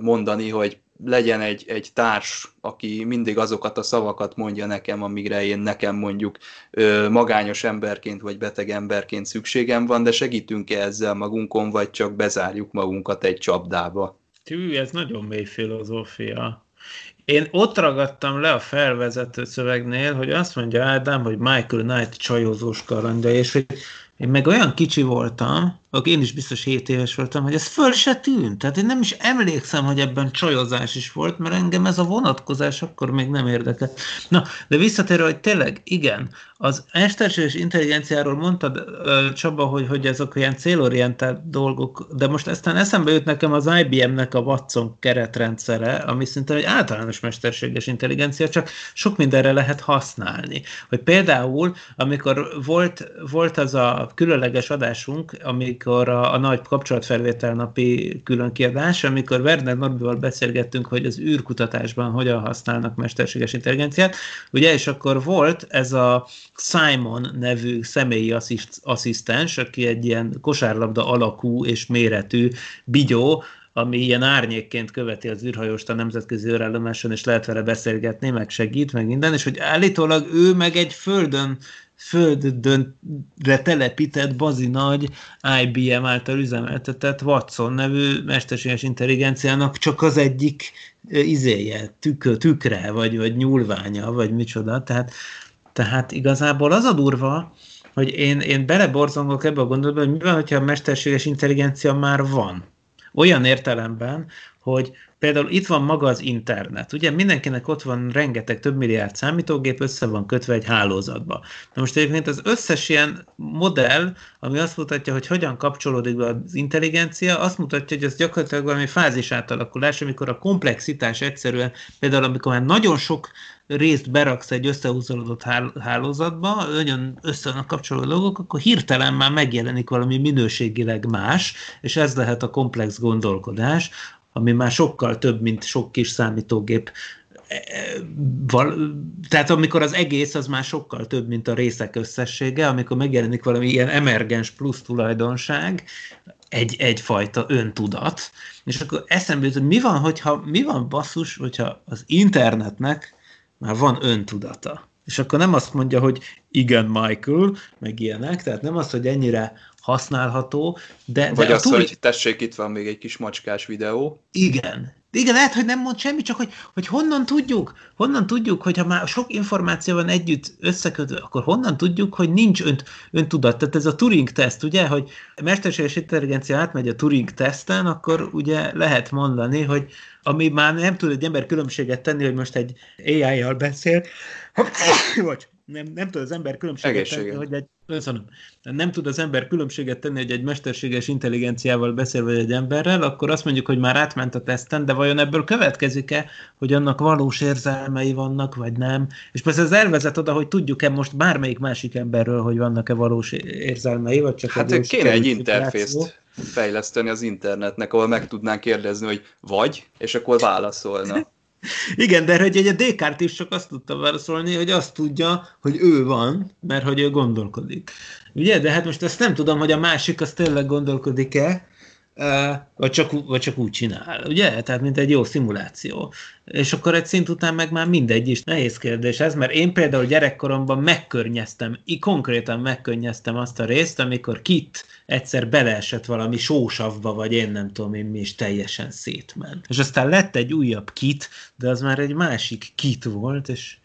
mondani, hogy legyen egy, egy társ, aki mindig azokat a szavakat mondja nekem, amire én nekem mondjuk magányos emberként vagy beteg emberként szükségem van, de segítünk-e ezzel magunkon, vagy csak bezárjuk magunkat egy csapdába? Tű, ez nagyon mély filozófia. Én ott ragadtam le a felvezető szövegnél, hogy azt mondja Ádám, hogy Michael Knight csajozós kalandja, és hogy én meg olyan kicsi voltam, akkor én is biztos 7 éves voltam, hogy ez föl se tűnt. Tehát én nem is emlékszem, hogy ebben csajozás is volt, mert engem ez a vonatkozás akkor még nem érdekelt. Na, de visszatérő, hogy tényleg, igen, az mesterséges intelligenciáról mondtad, Csaba, hogy, hogy ezek olyan célorientált dolgok, de most aztán eszembe jut nekem az IBM-nek a Watson keretrendszere, ami szinte egy általános mesterséges intelligencia, csak sok mindenre lehet használni. Hogy például, amikor volt, volt az a különleges adásunk, amik amikor a, a nagy kapcsolatfelvétel napi külön amikor Werner Norbival beszélgettünk, hogy az űrkutatásban hogyan használnak mesterséges intelligenciát, ugye, és akkor volt ez a Simon nevű személyi assziszt, asszisztens, aki egy ilyen kosárlabda alakú és méretű bigyó, ami ilyen árnyékként követi az űrhajóst a nemzetközi űrállomáson, és lehet vele beszélgetni, meg segít, meg minden, és hogy állítólag ő meg egy földön földre telepített bazi nagy IBM által üzemeltetett Watson nevű mesterséges intelligenciának csak az egyik izéje, tük, tükre, vagy, vagy nyúlványa, vagy micsoda. Tehát, tehát igazából az a durva, hogy én, én beleborzongok ebbe a gondolatba, hogy mi van, hogyha a mesterséges intelligencia már van. Olyan értelemben, hogy például itt van maga az internet. Ugye mindenkinek ott van rengeteg több milliárd számítógép, össze van kötve egy hálózatba. Na most egyébként az összes ilyen modell, ami azt mutatja, hogy hogyan kapcsolódik be az intelligencia, azt mutatja, hogy ez gyakorlatilag valami fázis átalakulás, amikor a komplexitás egyszerűen, például amikor már nagyon sok részt beraksz egy összehúzódott hálózatba, nagyon össze kapcsolódó dolgok, akkor hirtelen már megjelenik valami minőségileg más, és ez lehet a komplex gondolkodás, ami már sokkal több, mint sok kis számítógép. Tehát amikor az egész az már sokkal több, mint a részek összessége, amikor megjelenik valami ilyen emergens plusz tulajdonság, egy, egyfajta öntudat, és akkor eszembe jut, hogy mi van, hogyha, mi van basszus, hogyha az internetnek már van öntudata. És akkor nem azt mondja, hogy igen, Michael, meg ilyenek, tehát nem az, hogy ennyire használható, de... Vagy de az, túl... hogy tessék, itt van még egy kis macskás videó. Igen. Igen, lehet, hogy nem mond semmi, csak hogy, hogy honnan tudjuk, honnan tudjuk, hogyha már sok információ van együtt összekötve, akkor honnan tudjuk, hogy nincs önt, öntudat. Tehát ez a Turing-teszt, ugye, hogy a mesterséges intelligencia átmegy a Turing-teszten, akkor ugye lehet mondani, hogy ami már nem tud egy ember különbséget tenni, hogy most egy AI-jal beszél, <coughs> vagy nem, nem tud az ember különbséget tenni, hogy egy, köszönöm, nem tud az ember különbséget tenni, hogy egy mesterséges intelligenciával beszél, vagy egy emberrel, akkor azt mondjuk, hogy már átment a teszten, de vajon ebből következik-e, hogy annak valós érzelmei vannak, vagy nem? És persze ez elvezet oda, hogy tudjuk-e most bármelyik másik emberről, hogy vannak-e valós érzelmei, vagy csak Hát egy kéne egy interfészt fejleszteni az internetnek, ahol meg tudnánk kérdezni, hogy vagy, és akkor válaszolna. Igen, de hogy egy Descartes is csak azt tudta válaszolni, hogy azt tudja, hogy ő van, mert hogy ő gondolkodik. Ugye, de hát most ezt nem tudom, hogy a másik az tényleg gondolkodik-e, vagy csak, vagy csak úgy csinál, ugye? Tehát, mint egy jó szimuláció. És akkor egy szint után meg már mindegy is. Nehéz kérdés ez, mert én például gyerekkoromban megkörnyeztem, konkrétan megkörnyeztem azt a részt, amikor Kit egyszer beleesett valami sósavba, vagy én nem tudom én mi is teljesen szétment. És aztán lett egy újabb Kit, de az már egy másik Kit volt, és,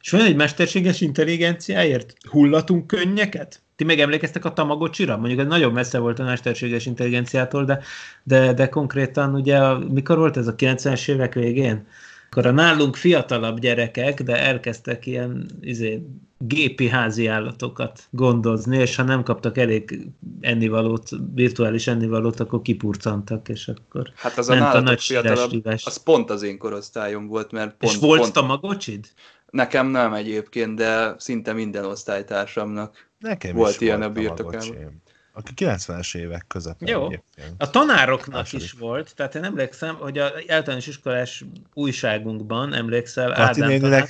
és van egy mesterséges intelligenciáért hullatunk könnyeket? Ti meg emlékeztek a Tamagotchira? Mondjuk ez nagyon messze volt a mesterséges intelligenciától, de, de, de konkrétan ugye, a, mikor volt ez a 90-es évek végén? Akkor a nálunk fiatalabb gyerekek, de elkezdtek ilyen izé, gépi házi állatokat gondozni, és ha nem kaptak elég ennivalót, virtuális ennivalót, akkor kipurcantak, és akkor Hát az a nálatok fiatalabb, az pont az én korosztályom volt, mert pont... És volt pont... Tamagocsid? Nekem nem egyébként, de szinte minden osztálytársamnak Nekem volt ilyen a birtokában. Aki 90-es évek között. Jó. Egyébként. A tanároknak Második. is volt, tehát én emlékszem, hogy a általános iskolás újságunkban, emlékszel, Ádám tanár...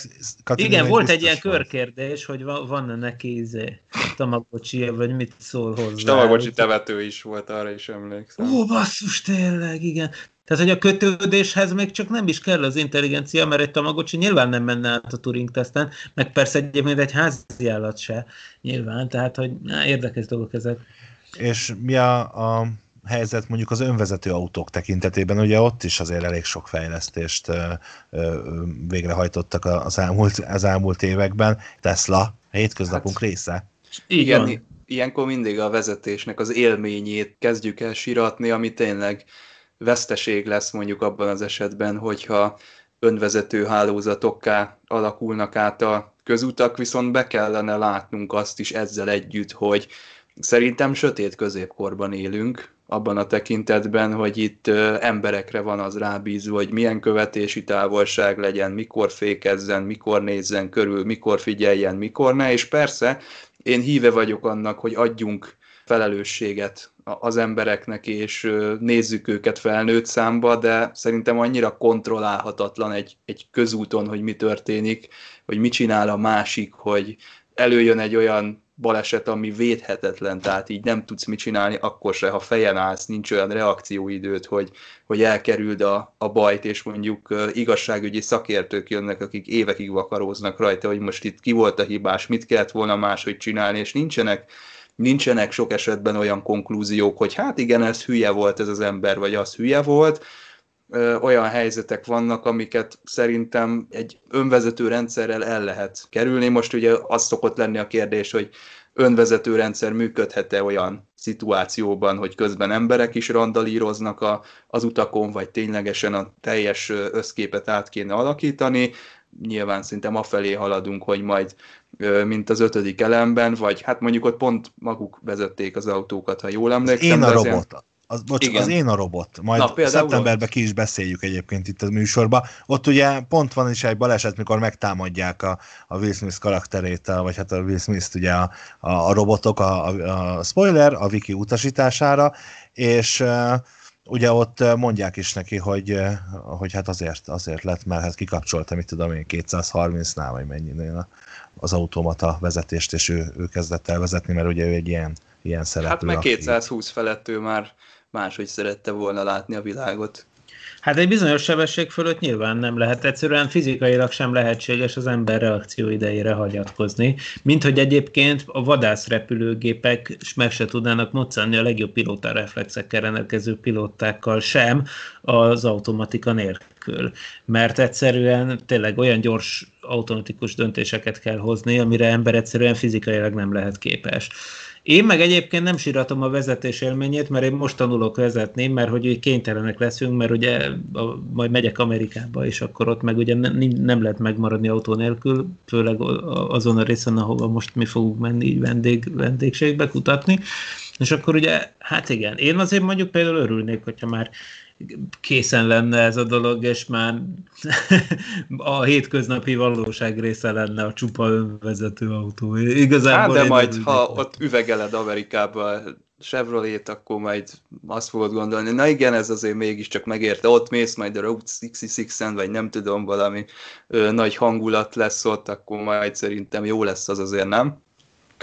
Igen, volt egy ilyen körkérdés, hogy van-e neki izé, tamagocsi, vagy mit szól hozzá. És tamagocsi tevető is volt, arra is emlékszem. Ó, basszus, tényleg, igen. Tehát, hogy a kötődéshez még csak nem is kell az intelligencia, mert egy tamagocsi nyilván nem menne át a Turing-teszten, meg persze egyébként egy házi állat se nyilván, tehát, hogy na, érdekes dolgok ezek. És mi a, a helyzet mondjuk az önvezető autók tekintetében, ugye ott is azért elég sok fejlesztést ö, ö, végrehajtottak az elmúlt, az elmúlt években. Tesla, a hétköznapunk hát, része. Igen, ilyenkor mindig a vezetésnek az élményét kezdjük el siratni, ami tényleg veszteség lesz mondjuk abban az esetben, hogyha önvezető hálózatokká alakulnak át a közutak, viszont be kellene látnunk azt is ezzel együtt, hogy szerintem sötét középkorban élünk, abban a tekintetben, hogy itt emberekre van az rábízva, hogy milyen követési távolság legyen, mikor fékezzen, mikor nézzen körül, mikor figyeljen, mikor ne, és persze én híve vagyok annak, hogy adjunk felelősséget az embereknek, és nézzük őket felnőtt számba, de szerintem annyira kontrollálhatatlan egy, egy közúton, hogy mi történik, hogy mit csinál a másik, hogy előjön egy olyan baleset, ami védhetetlen, tehát így nem tudsz mit csinálni, akkor se, ha fejen állsz, nincs olyan reakcióidőt, hogy, hogy elkerüld a, a bajt, és mondjuk igazságügyi szakértők jönnek, akik évekig vakaróznak rajta, hogy most itt ki volt a hibás, mit kellett volna máshogy csinálni, és nincsenek nincsenek sok esetben olyan konklúziók, hogy hát igen, ez hülye volt ez az ember, vagy az hülye volt, olyan helyzetek vannak, amiket szerintem egy önvezető rendszerrel el lehet kerülni. Most ugye az szokott lenni a kérdés, hogy önvezető rendszer működhet-e olyan szituációban, hogy közben emberek is randalíroznak a, az utakon, vagy ténylegesen a teljes összképet át kéne alakítani. Nyilván szerintem afelé haladunk, hogy majd mint az ötödik elemben, vagy hát mondjuk ott pont maguk vezették az autókat, ha jól emlékszem. Én a robot. Ilyen... Az, bocs, Igen. az én a robot. Majd Na, szeptemberben ki is beszéljük egyébként itt a műsorban. Ott ugye pont van is egy baleset, mikor megtámadják a, a Will Smith karakterét, a, vagy hát a Will Smith ugye a, a, a robotok, a, a, a spoiler, a wiki utasítására, és uh, ugye ott mondják is neki, hogy, hogy hát azért, azért lett, mert hát kikapcsolta, mit tudom én, 230-nál, vagy mennyinél az automata vezetést, és ő, ő kezdett el vezetni, mert ugye ő egy ilyen, ilyen szereplő. Hát meg 220 felett ő már máshogy szerette volna látni a világot. Hát egy bizonyos sebesség fölött nyilván nem lehet, egyszerűen fizikailag sem lehetséges az ember reakció idejére hagyatkozni, mint hogy egyébként a vadászrepülőgépek meg se tudnának moccanni a legjobb pilóta reflexekkel rendelkező pilótákkal sem az automatika nélkül. Mert egyszerűen tényleg olyan gyors automatikus döntéseket kell hozni, amire ember egyszerűen fizikailag nem lehet képes. Én meg egyébként nem síratom a vezetés élményét, mert én most tanulok vezetni, mert hogy kénytelenek leszünk, mert ugye a, majd megyek Amerikába, és akkor ott meg ugye nem, nem lehet megmaradni autó nélkül, főleg azon a részen, ahova most mi fogunk menni vendég, vendégségbe kutatni. És akkor ugye, hát igen, én azért mondjuk például örülnék, hogyha már készen lenne ez a dolog, és már <laughs> a hétköznapi valóság része lenne a csupa önvezető autó. Igazából hát, de majd, ha ott üvegeled Amerikába Chevrolet, akkor majd azt fogod gondolni, na igen, ez azért mégiscsak megérte, ott mész majd a Route 66-en, vagy nem tudom, valami ö, nagy hangulat lesz ott, akkor majd szerintem jó lesz az azért, nem?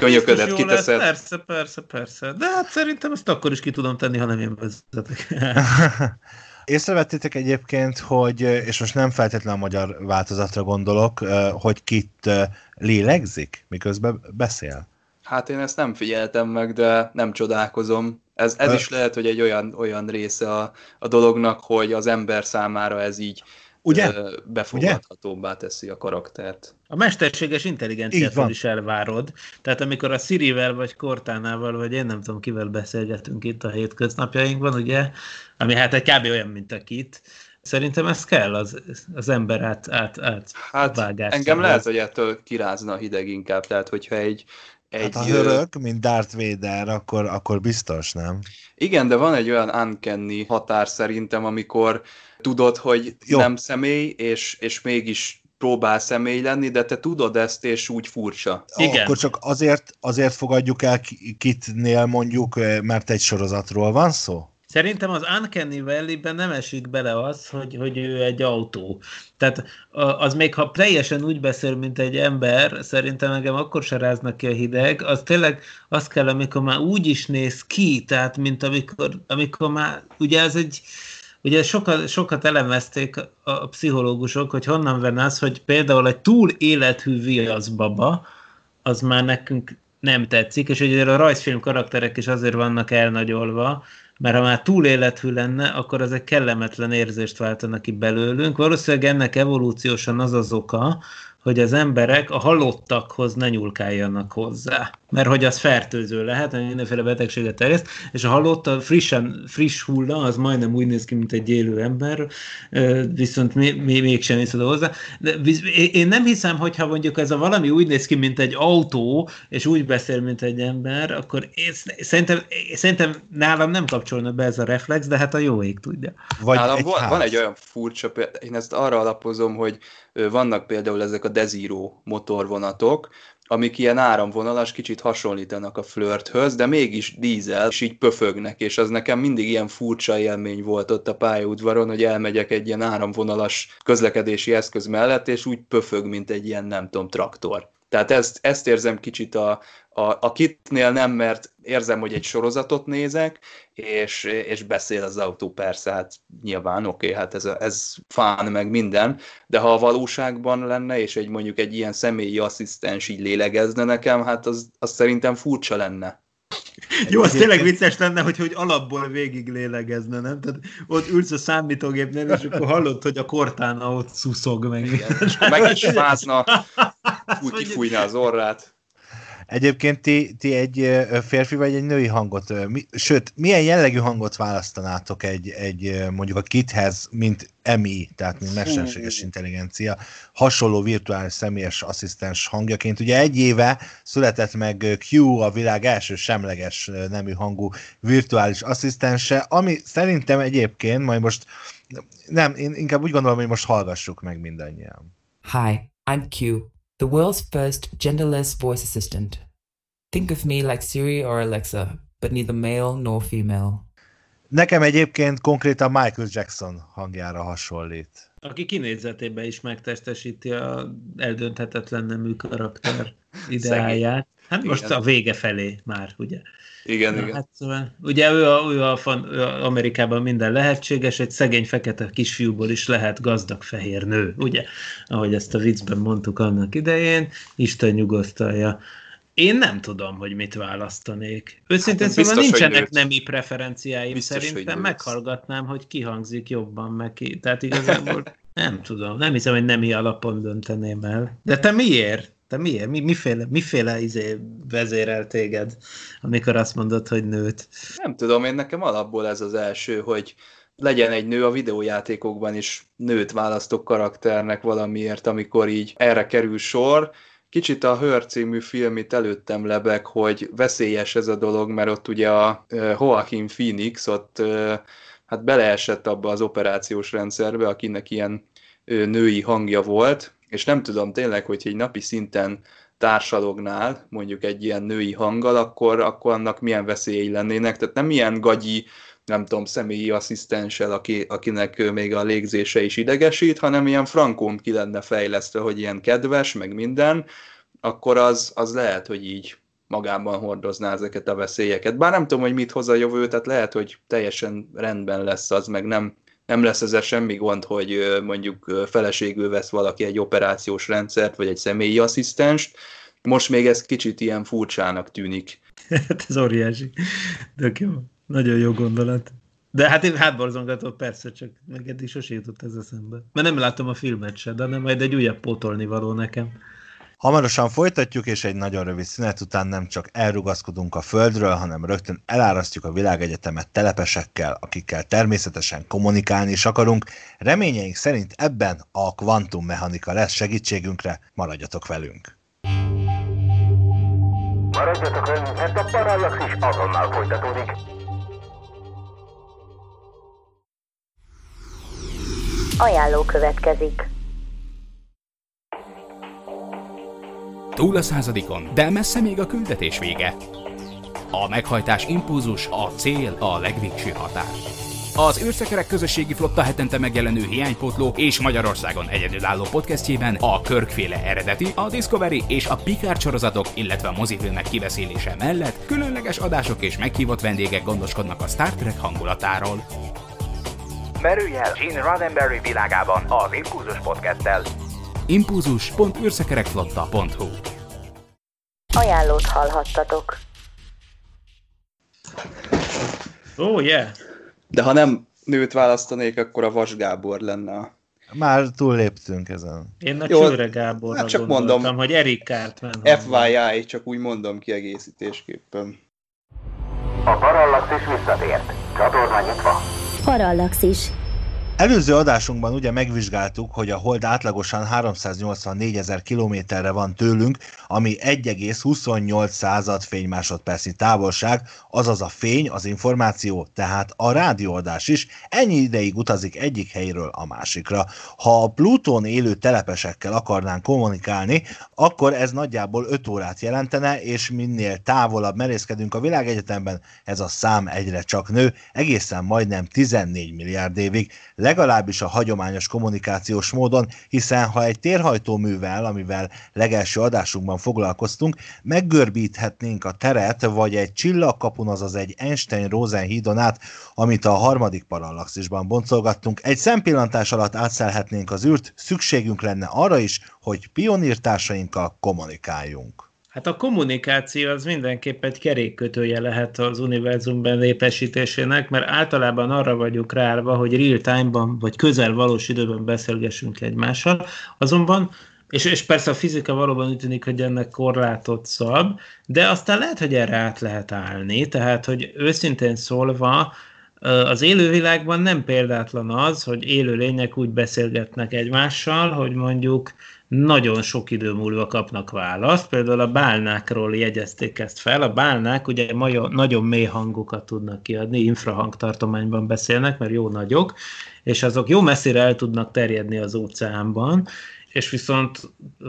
Könyöködet kiteszed. Lesz. Persze, persze, persze. De hát szerintem ezt akkor is ki tudom tenni, ha nem én vezetek. <laughs> Észrevettétek egyébként, hogy, és most nem feltétlenül a magyar változatra gondolok, hogy kit lélegzik, miközben beszél? Hát én ezt nem figyeltem meg, de nem csodálkozom. Ez, ez is lehet, hogy egy olyan, olyan része a, a dolognak, hogy az ember számára ez így Ugye? befogadhatóbbá teszi a karaktert. A mesterséges intelligenciát is elvárod. Tehát amikor a Sirivel, vagy Cortánával, vagy én nem tudom kivel beszélgetünk itt a hétköznapjainkban, ugye, ami hát egy kb. olyan, mint a kit, Szerintem ez kell az, az ember át, át, át hát vágás. Engem lehet, hogy ettől kirázna a hideg inkább, tehát hogyha egy, egy... Hát ha hörög, mint Darth Vader, akkor, akkor biztos, nem? Igen, de van egy olyan uncanny határ szerintem, amikor tudod, hogy Jó. nem személy, és, és mégis próbál személy lenni, de te tudod ezt, és úgy furcsa. Igen. Akkor csak azért, azért fogadjuk el kitnél mondjuk, mert egy sorozatról van szó? Szerintem az Uncanny Valley-ben nem esik bele az, hogy, hogy ő egy autó. Tehát az még ha teljesen úgy beszél, mint egy ember, szerintem engem akkor se ráznak ki a hideg, az tényleg az kell, amikor már úgy is néz ki, tehát mint amikor, amikor már, ugye ez egy, Ugye sokat, sokat elemezték a pszichológusok, hogy honnan venne az, hogy például egy túl élethű viaszbaba, az már nekünk nem tetszik, és ugye a rajzfilm karakterek is azért vannak elnagyolva, mert ha már túl élethű lenne, akkor az egy kellemetlen érzést váltanak ki belőlünk. Valószínűleg ennek evolúciósan az az oka, hogy az emberek a halottakhoz ne nyúlkáljanak hozzá. Mert hogy az fertőző lehet, mindenféle betegséget terjeszt, és a halott, a frissen, friss hulla, az majdnem úgy néz ki, mint egy élő ember, viszont mi, mi mégsem is oda hozzá. De én nem hiszem, hogyha mondjuk ez a valami úgy néz ki, mint egy autó, és úgy beszél, mint egy ember, akkor én, szerintem, szerintem nálam nem kapcsolna be ez a reflex, de hát a jó ég tudja. Vagy nálam egy van, van egy olyan furcsa, én ezt arra alapozom, hogy vannak például ezek a Desiro motorvonatok, amik ilyen áramvonalas, kicsit hasonlítanak a flörthöz, de mégis dízel, és így pöfögnek, és az nekem mindig ilyen furcsa élmény volt ott a pályaudvaron, hogy elmegyek egy ilyen áramvonalas közlekedési eszköz mellett, és úgy pöfög, mint egy ilyen, nem tudom, traktor. Tehát ezt, ezt érzem kicsit a, a, a kitnél nem, mert érzem, hogy egy sorozatot nézek, és, és beszél az autó, persze, hát nyilván oké, okay, hát ez, ez fán meg minden, de ha a valóságban lenne, és egy mondjuk egy ilyen személyi asszisztens így lélegezne nekem, hát az, az szerintem furcsa lenne. Jó, az tényleg vicces lenne, hogy, hogy alapból végig lélegezne, nem? Tehát ott ülsz a számítógépnél, és akkor hallod, hogy a kortána ott szuszog meg. meg is fázna, <laughs> úgy kifújná az orrát. Egyébként ti, ti egy férfi vagy egy női hangot, mi, sőt, milyen jellegű hangot választanátok egy, egy mondjuk a kithez, mint EMI, tehát mint mesterséges intelligencia, hasonló virtuális személyes asszisztens hangjaként. Ugye egy éve született meg Q, a világ első semleges nemű hangú virtuális asszisztense, ami szerintem egyébként, majd most nem, én inkább úgy gondolom, hogy most hallgassuk meg mindannyian. Hi, I'm Q. the world's first genderless voice assistant. Think of me like Siri or Alexa, but neither male nor female. Nekem egyébként konkrétan Michael Jackson hangjára hasonlít. Aki kinézetében is megtestesíti a eldönthetetlen nemű karakter <laughs> ideáját. Hát most igen. a vége felé már, ugye? Igen, Na, igen. Hát, szóval, ugye ő, a, ő, a, ő a Amerikában minden lehetséges, egy szegény fekete kisfiúból is lehet gazdag fehér nő, ugye? Ahogy ezt a viccben mondtuk annak idején, Isten nyugosztalja. Én nem tudom, hogy mit választanék. Őszintén hát szóval nincsenek nemi preferenciáim, biztos, szerintem hogy meghallgatnám, hogy ki hangzik jobban meg ki. Tehát igazából <laughs> nem tudom, nem hiszem, hogy nemi alapon dönteném el. De te miért? Te miért? Mi, miféle, miféle izé vezérel téged, amikor azt mondod, hogy nőt? Nem tudom, én nekem alapból ez az első, hogy legyen egy nő a videójátékokban is nőt választok karakternek valamiért, amikor így erre kerül sor. Kicsit a Hör című film itt előttem lebeg, hogy veszélyes ez a dolog, mert ott ugye a Joaquin Phoenix ott hát beleesett abba az operációs rendszerbe, akinek ilyen női hangja volt, és nem tudom tényleg, hogy egy napi szinten társalognál mondjuk egy ilyen női hanggal, akkor, akkor annak milyen veszélyei lennének. Tehát nem ilyen gagyi, nem tudom, személyi asszisztenssel, aki, akinek még a légzése is idegesít, hanem ilyen frankón ki lenne fejlesztve, hogy ilyen kedves, meg minden, akkor az, az lehet, hogy így magában hordozná ezeket a veszélyeket. Bár nem tudom, hogy mit hoz a jövő, tehát lehet, hogy teljesen rendben lesz az, meg nem, nem lesz ezzel semmi gond, hogy mondjuk feleségül vesz valaki egy operációs rendszert, vagy egy személyi asszisztenst. Most még ez kicsit ilyen furcsának tűnik. <laughs> Hát ez óriási. Tök jó. Nagyon jó gondolat. De hát én hátborzongatott persze, csak neked is sose jutott ez eszembe. Mert nem látom a filmet se, de nem majd egy újabb pótolni való nekem. Hamarosan folytatjuk, és egy nagyon rövid szünet után nem csak elrugaszkodunk a Földről, hanem rögtön elárasztjuk a világegyetemet telepesekkel, akikkel természetesen kommunikálni is akarunk. Reményeink szerint ebben a kvantummechanika lesz segítségünkre, maradjatok velünk! Maradjatok velünk, mert a parallaxis azonnal folytatódik. Ajánló következik. Túl a századikon, de messze még a küldetés vége. A meghajtás impulzus, a cél, a legvégső határ. Az űrszekerek közösségi flotta hetente megjelenő hiánypótló és Magyarországon egyedülálló podcastjében a Körkféle eredeti, a Discovery és a Picard sorozatok, illetve a mozifilmek kiveszélése mellett különleges adások és meghívott vendégek gondoskodnak a Star Trek hangulatáról. Merülj el Gene Roddenberry világában az Impulzus podcasttel impulzus.űrszekerekflotta.hu Ajánlót hallhattatok. Oh, yeah. De ha nem nőt választanék, akkor a Vas Gábor lenne a... Már túlléptünk ezen. Én a Csőre Gáborra hát csak gondoltam, mondom, hogy Erik Cartman. FYI, csak úgy mondom kiegészítésképpen. A Parallaxis visszatért. Csatorna nyitva. Parallaxis. Előző adásunkban ugye megvizsgáltuk, hogy a Hold átlagosan 384 ezer kilométerre van tőlünk, ami 1,28 század fénymásodpercnyi távolság, azaz a fény, az információ, tehát a rádióadás is ennyi ideig utazik egyik helyről a másikra. Ha a Plutón élő telepesekkel akarnánk kommunikálni, akkor ez nagyjából 5 órát jelentene, és minél távolabb merészkedünk a világegyetemben, ez a szám egyre csak nő, egészen majdnem 14 milliárd évig legalábbis a hagyományos kommunikációs módon, hiszen ha egy térhajtóművel, amivel legelső adásunkban foglalkoztunk, meggörbíthetnénk a teret, vagy egy csillagkapun, azaz egy Einstein-Rosen hídon át, amit a harmadik parallaxisban boncolgattunk, egy szempillantás alatt átszelhetnénk az űrt, szükségünk lenne arra is, hogy pionírtársainkkal kommunikáljunk. Hát a kommunikáció az mindenképp egy kerékkötője lehet az univerzum népesítésének, mert általában arra vagyunk ráva, hogy real time-ban vagy közel valós időben beszélgessünk egymással. Azonban és, és persze a fizika valóban úgy tűnik, hogy ennek korlátot szab, de aztán lehet, hogy erre át lehet állni, tehát, hogy őszintén szólva, az élővilágban nem példátlan az, hogy élő lények úgy beszélgetnek egymással, hogy mondjuk nagyon sok idő múlva kapnak választ. Például a bálnákról jegyezték ezt fel. A bálnák ugye nagyon mély hangokat tudnak kiadni, infrahangtartományban beszélnek, mert jó nagyok, és azok jó messzire el tudnak terjedni az óceánban, és viszont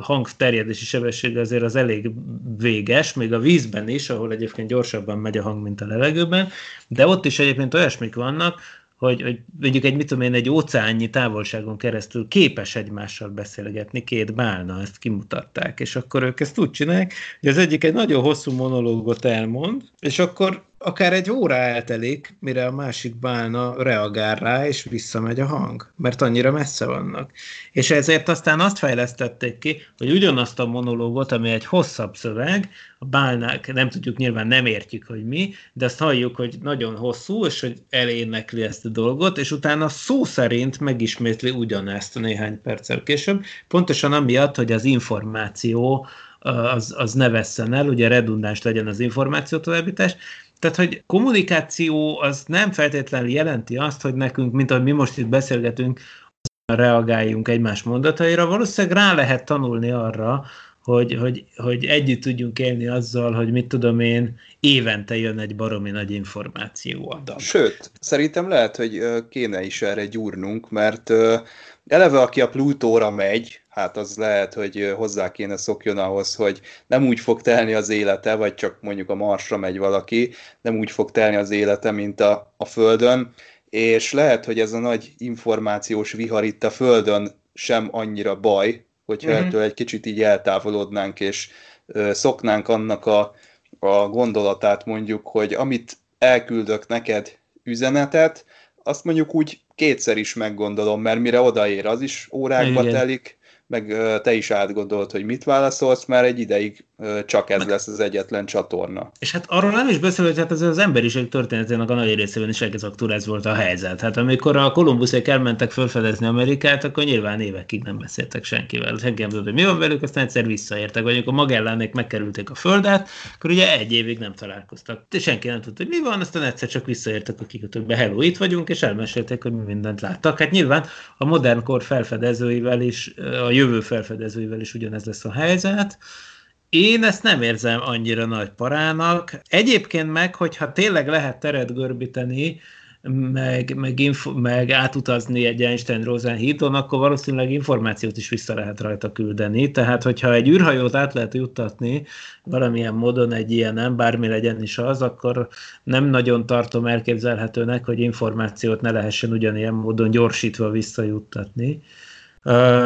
hangterjedési sebessége azért az elég véges, még a vízben is, ahol egyébként gyorsabban megy a hang, mint a levegőben, de ott is egyébként olyasmik vannak, hogy, hogy mondjuk egy, mit tudom én, egy óceánnyi távolságon keresztül képes egymással beszélgetni, két bálna, ezt kimutatták, és akkor ők ezt úgy csinálják, hogy az egyik egy nagyon hosszú monológot elmond, és akkor akár egy óra eltelik, mire a másik bálna reagál rá, és visszamegy a hang, mert annyira messze vannak. És ezért aztán azt fejlesztették ki, hogy ugyanazt a monológot, ami egy hosszabb szöveg, a bálnák, nem tudjuk, nyilván nem értjük, hogy mi, de azt halljuk, hogy nagyon hosszú, és hogy elénekli ezt a dolgot, és utána szó szerint megismétli ugyanezt néhány perccel később, pontosan amiatt, hogy az információ az, az ne vesszen el, ugye redundáns legyen az információ továbbítás, tehát, hogy kommunikáció az nem feltétlenül jelenti azt, hogy nekünk, mint ahogy mi most itt beszélgetünk, reagáljunk egymás mondataira, valószínűleg rá lehet tanulni arra, hogy, hogy, hogy együtt tudjunk élni azzal, hogy mit tudom én, évente jön egy baromi nagy információ adag. Sőt, szerintem lehet, hogy kéne is erre gyúrnunk, mert eleve aki a Plutóra megy, hát az lehet, hogy hozzá kéne szokjon ahhoz, hogy nem úgy fog telni az élete, vagy csak mondjuk a Marsra megy valaki, nem úgy fog telni az élete, mint a, a Földön, és lehet, hogy ez a nagy információs vihar itt a Földön sem annyira baj, hogyha mm-hmm. ettől egy kicsit így eltávolodnánk, és ö, szoknánk annak a, a gondolatát mondjuk, hogy amit elküldök neked üzenetet, azt mondjuk úgy kétszer is meggondolom, mert mire odaér, az is órákba Igen. telik, meg te is átgondolt, hogy mit válaszolsz, már egy ideig csak ez lesz az egyetlen csatorna. És hát arról nem is beszél, hogy hát ez az emberiség történetének a nagy részében is egzaktúr ez volt a helyzet. Hát amikor a Kolumbuszék elmentek felfedezni Amerikát, akkor nyilván évekig nem beszéltek senkivel. Senki nem tudott, hogy mi van velük, aztán egyszer visszaértek. Vagy amikor Magellánék megkerülték a földet, akkor ugye egy évig nem találkoztak. De senki nem tudta, hogy mi van, aztán egyszer csak visszaértek a kikötőkbe. Hello, itt vagyunk, és elmesélték, hogy mi mindent láttak. Hát nyilván a modern kor felfedezőivel is, a jövő felfedezőivel is ugyanez lesz a helyzet. Én ezt nem érzem annyira nagy parának. Egyébként meg, hogyha tényleg lehet teret görbíteni, meg, meg, info, meg átutazni egy Einstein-Rosen hídon, akkor valószínűleg információt is vissza lehet rajta küldeni. Tehát, hogyha egy űrhajót át lehet juttatni valamilyen módon egy ilyen, nem bármi legyen is az, akkor nem nagyon tartom elképzelhetőnek, hogy információt ne lehessen ugyanilyen módon gyorsítva visszajuttatni.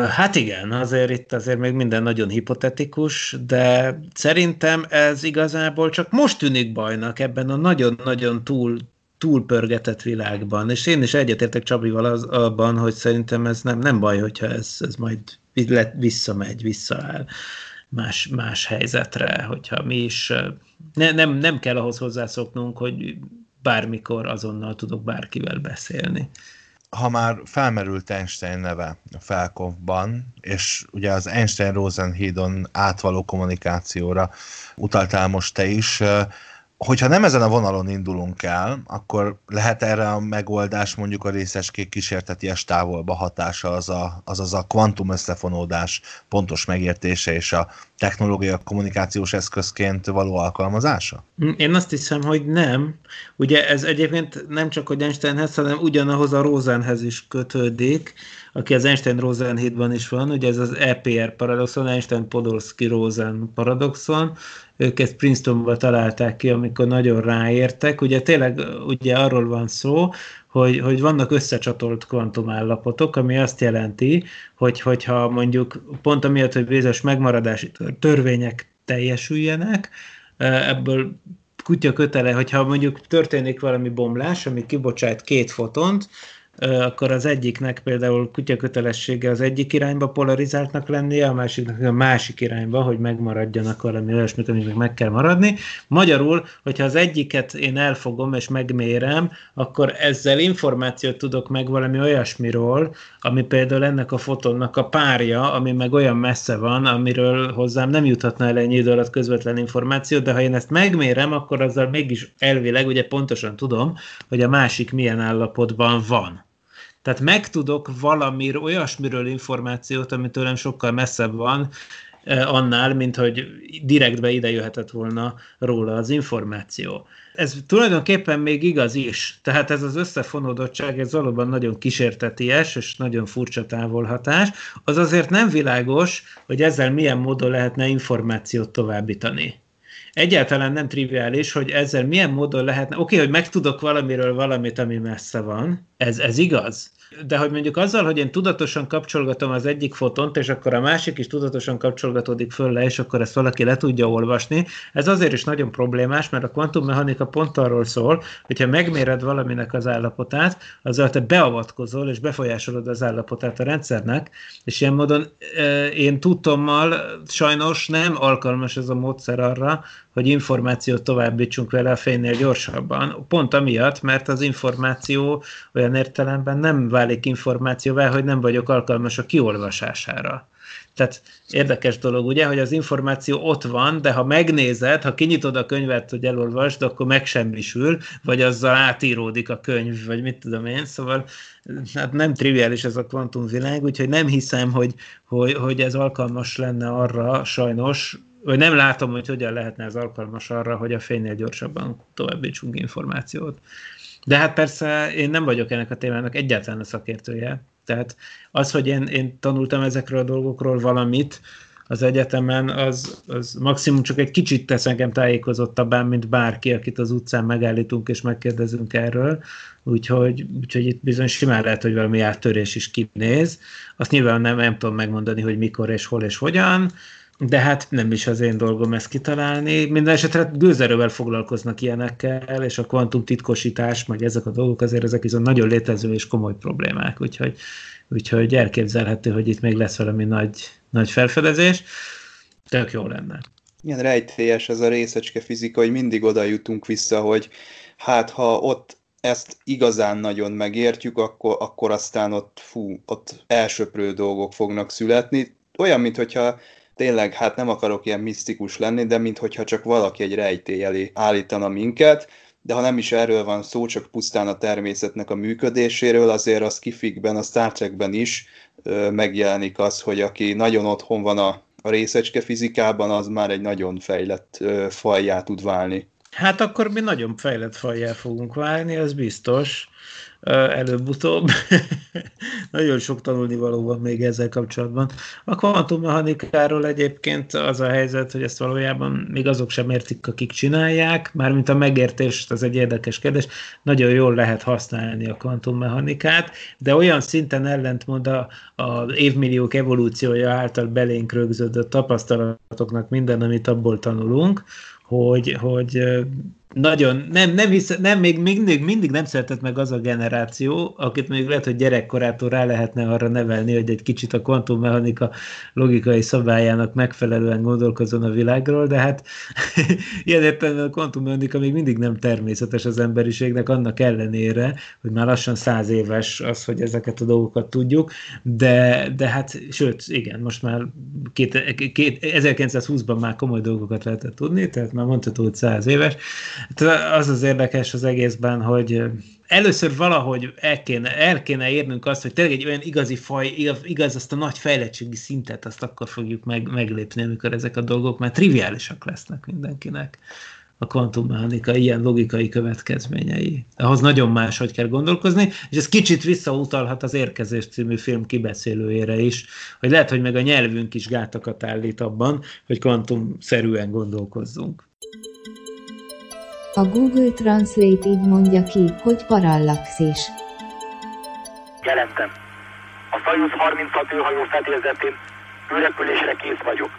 Hát igen, azért itt azért még minden nagyon hipotetikus, de szerintem ez igazából csak most tűnik bajnak ebben a nagyon-nagyon túl túlpörgetett világban, és én is egyetértek Csabival az, abban, hogy szerintem ez nem, nem baj, hogyha ez, ez majd visszamegy, visszaáll más, más helyzetre, hogyha mi is ne, nem, nem kell ahhoz hozzászoknunk, hogy bármikor azonnal tudok bárkivel beszélni ha már felmerült Einstein neve a Felkovban, és ugye az Einstein-Rosen hídon átvaló kommunikációra utaltál most te is, hogyha nem ezen a vonalon indulunk el, akkor lehet erre a megoldás mondjuk a részecskék kísérteties távolba hatása, az, a, az a kvantum összefonódás pontos megértése és a technológia kommunikációs eszközként való alkalmazása? Én azt hiszem, hogy nem. Ugye ez egyébként nem csak a Einsteinhez, hanem ugyanahoz a Rosenhez is kötődik, aki az Einstein-Rosen hétban is van, ugye ez az EPR paradoxon, Einstein-Podolsky-Rosen paradoxon, ők ezt Princetonban találták ki, amikor nagyon ráértek. Ugye tényleg ugye arról van szó, hogy, hogy vannak összecsatolt kvantumállapotok, ami azt jelenti, hogy hogyha mondjuk pont amiatt, hogy bizonyos megmaradási törvények teljesüljenek, ebből kutya kötele, hogyha mondjuk történik valami bomlás, ami kibocsát két fotont, akkor az egyiknek például kutyakötelessége az egyik irányba polarizáltnak lennie, a másiknak a másik irányba, hogy megmaradjanak valami olyasmit, amiknek meg kell maradni. Magyarul, hogyha az egyiket én elfogom és megmérem, akkor ezzel információt tudok meg valami olyasmiról, ami például ennek a fotonnak a párja, ami meg olyan messze van, amiről hozzám nem juthatna el ennyi idő alatt közvetlen információ, de ha én ezt megmérem, akkor azzal mégis elvileg ugye pontosan tudom, hogy a másik milyen állapotban van. Tehát megtudok valamiről, olyasmiről információt, ami tőlem sokkal messzebb van, eh, annál, mint hogy direktbe ide jöhetett volna róla az információ. Ez tulajdonképpen még igaz is. Tehát ez az összefonódottság, ez valóban nagyon kísérteties és nagyon furcsa távolhatás. Az azért nem világos, hogy ezzel milyen módon lehetne információt továbbítani egyáltalán nem triviális, hogy ezzel milyen módon lehetne, oké, okay, hogy megtudok valamiről valamit, ami messze van, ez, ez igaz, de hogy mondjuk azzal, hogy én tudatosan kapcsolgatom az egyik fotont, és akkor a másik is tudatosan kapcsolgatódik föl le, és akkor ezt valaki le tudja olvasni, ez azért is nagyon problémás, mert a kvantummechanika pont arról szól, hogyha megméred valaminek az állapotát, azzal te beavatkozol, és befolyásolod az állapotát a rendszernek, és ilyen módon én tudtommal sajnos nem alkalmas ez a módszer arra, hogy információt továbbítsunk vele a fénynél gyorsabban. Pont amiatt, mert az információ olyan értelemben nem válik információvá, hogy nem vagyok alkalmas a kiolvasására. Tehát érdekes dolog, ugye, hogy az információ ott van, de ha megnézed, ha kinyitod a könyvet, hogy elolvasd, akkor megsemmisül, vagy azzal átíródik a könyv, vagy mit tudom én, szóval hát nem triviális ez a kvantumvilág, úgyhogy nem hiszem, hogy, hogy, hogy ez alkalmas lenne arra sajnos, vagy nem látom, hogy hogyan lehetne ez alkalmas arra, hogy a fénynél gyorsabban továbbítsunk információt. De hát persze én nem vagyok ennek a témának egyáltalán a szakértője. Tehát az, hogy én, én tanultam ezekről a dolgokról valamit az egyetemen, az, az maximum csak egy kicsit tesz engem tájékozottabbá, mint bárki, akit az utcán megállítunk és megkérdezünk erről. Úgyhogy, úgyhogy itt bizony simán lehet, hogy valami áttörés is kinéz. Azt nyilván nem, nem tudom megmondani, hogy mikor és hol és hogyan, de hát nem is az én dolgom ezt kitalálni. Minden esetre gőzerővel foglalkoznak ilyenekkel, és a kvantum titkosítás, meg ezek a dolgok azért ezek viszont nagyon létező és komoly problémák, úgyhogy, úgyhogy elképzelhető, hogy itt még lesz valami nagy, nagy felfedezés. Tök jó lenne. Ilyen rejtélyes ez a részecske fizika, hogy mindig oda jutunk vissza, hogy hát ha ott ezt igazán nagyon megértjük, akkor, akkor aztán ott, fú, ott elsöprő dolgok fognak születni. Olyan, mintha tényleg, hát nem akarok ilyen misztikus lenni, de minthogyha csak valaki egy rejtély elé állítana minket, de ha nem is erről van szó, csak pusztán a természetnek a működéséről, azért az kifikben, a Star Trekben is ö, megjelenik az, hogy aki nagyon otthon van a, a részecske fizikában, az már egy nagyon fejlett ö, fajjá tud válni. Hát akkor mi nagyon fejlett fajjá fogunk válni, az biztos előbb-utóbb. <laughs> Nagyon sok tanulnivaló van még ezzel kapcsolatban. A kvantummechanikáról egyébként az a helyzet, hogy ezt valójában még azok sem értik, akik csinálják, mármint a megértést, az egy érdekes kérdés, nagyon jól lehet használni a kvantummechanikát, de olyan szinten ellentmond a, a évmilliók evolúciója által belénk rögződött tapasztalatoknak minden, amit abból tanulunk, hogy, hogy nagyon, nem, nem, hisz, nem még mindig, mindig nem szeretett meg az a generáció, akit még lehet, hogy gyerekkorától rá lehetne arra nevelni, hogy egy kicsit a kvantummechanika logikai szabályának megfelelően gondolkozzon a világról, de hát <laughs> ilyen értelemben a kvantummechanika még mindig nem természetes az emberiségnek, annak ellenére, hogy már lassan száz éves az, hogy ezeket a dolgokat tudjuk, de, de hát, sőt, igen, most már két, két, 1920-ban már komoly dolgokat lehetett tudni, tehát már mondható, hogy száz éves, az az érdekes az egészben, hogy először valahogy el kéne, el kéne érnünk azt, hogy tényleg egy olyan igazi faj, igaz, azt a nagy fejlettségi szintet, azt akkor fogjuk meg, meglépni, amikor ezek a dolgok már triviálisak lesznek mindenkinek a kvantummechanika ilyen logikai következményei. Ahhoz nagyon máshogy kell gondolkozni, és ez kicsit visszautalhat az Érkezés című film kibeszélőjére is, hogy lehet, hogy meg a nyelvünk is gátakat állít abban, hogy kvantumszerűen gondolkozzunk. A Google Translate így mondja ki, hogy parallaxis. Jelentem. A Soyuz 36 űrhajó fedélzetén űrrepülésre kész vagyok.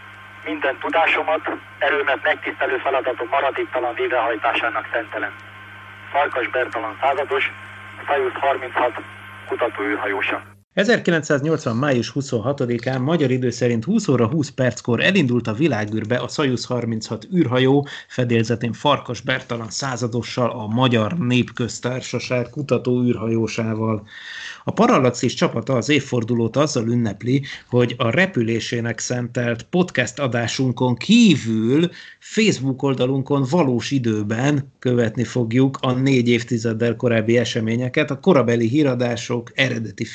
Minden tudásomat, erőmet megtisztelő feladatom maradéktalan végrehajtásának szentelem. Farkas Bertalan százados, Soyuz 36, kutatóűrhajósa. 1980. május 26-án magyar idő szerint 20 óra 20 perckor elindult a világűrbe a Soyuz 36 űrhajó fedélzetén Farkas Bertalan századossal a Magyar Népköztársaság kutató űrhajósával. A Parallaxis csapata az évfordulót azzal ünnepli, hogy a repülésének szentelt podcast adásunkon kívül Facebook oldalunkon valós időben követni fogjuk a négy évtizeddel korábbi eseményeket, a korabeli híradások, eredeti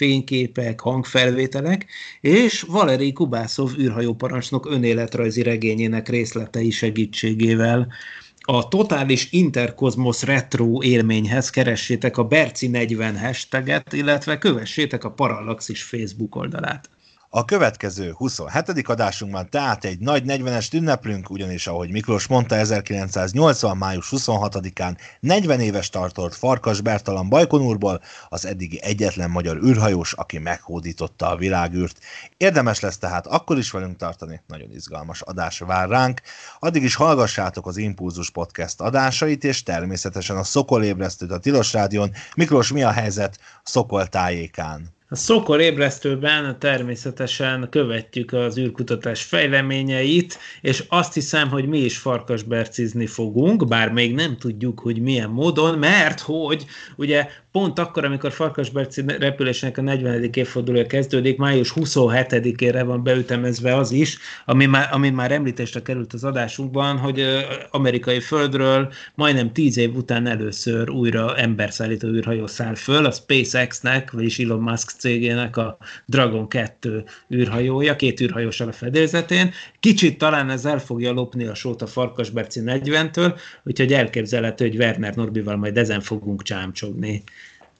fényképek, hangfelvételek, és Valeri Kubászov űrhajóparancsnok önéletrajzi regényének részletei segítségével. A totális interkozmosz retro élményhez keressétek a Berci 40 hashtaget, illetve kövessétek a Parallaxis Facebook oldalát. A következő 27. adásunkban tehát egy nagy 40-est ünneplünk, ugyanis ahogy Miklós mondta, 1980. május 26-án 40 éves tartott Farkas Bertalan Bajkonúrból, az eddigi egyetlen magyar űrhajós, aki meghódította a világűrt. Érdemes lesz tehát akkor is velünk tartani, nagyon izgalmas adás vár ránk. Addig is hallgassátok az Impulzus Podcast adásait, és természetesen a Szokol ébresztőt a Tilos Rádión. Miklós, mi a helyzet Szokol tájékán? A Szokor ébresztőben természetesen követjük az űrkutatás fejleményeit, és azt hiszem, hogy mi is farkasbercizni fogunk, bár még nem tudjuk, hogy milyen módon, mert hogy ugye pont akkor, amikor Farkasberci repülésének a 40. évfordulója kezdődik, május 27-ére van beütemezve az is, ami már, ami már említésre került az adásunkban, hogy amerikai földről majdnem 10 év után először újra emberszállító űrhajó száll föl, a SpaceX-nek, vagyis Elon Musk cégének a Dragon 2 űrhajója, két űrhajósal a fedélzetén. Kicsit talán ez el fogja lopni a sót a Farkasberci 40-től, úgyhogy elképzelhető, hogy Werner Norbival majd ezen fogunk csámcsogni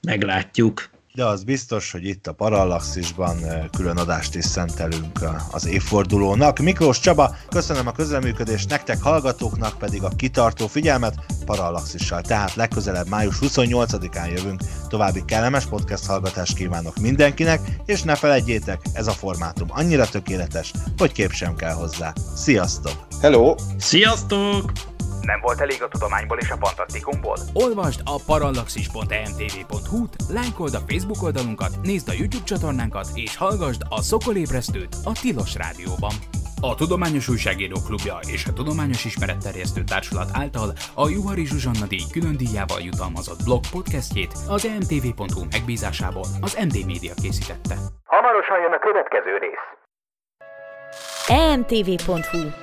meglátjuk. De az biztos, hogy itt a Parallaxisban külön adást is szentelünk az évfordulónak. Miklós Csaba, köszönöm a közreműködést, nektek hallgatóknak pedig a kitartó figyelmet Parallaxissal. Tehát legközelebb május 28-án jövünk. További kellemes podcast hallgatást kívánok mindenkinek, és ne felejtjétek, ez a formátum annyira tökéletes, hogy kép sem kell hozzá. Sziasztok! Hello! Sziasztok! Nem volt elég a tudományból és a fantasztikumból? Olvasd a parallaxis.emtv.hu-t, lájkold a Facebook oldalunkat, nézd a YouTube csatornánkat, és hallgassd a Szokolébresztőt a Tilos Rádióban. A Tudományos Újságíró Klubja és a Tudományos Ismeretterjesztő Társulat által a Juhari Zsuzsanna díj külön díjával jutalmazott blog podcastjét az emtv.hu megbízásából az MD Media készítette. Hamarosan jön a következő rész. emtv.hu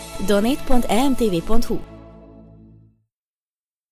donate.emtv.hu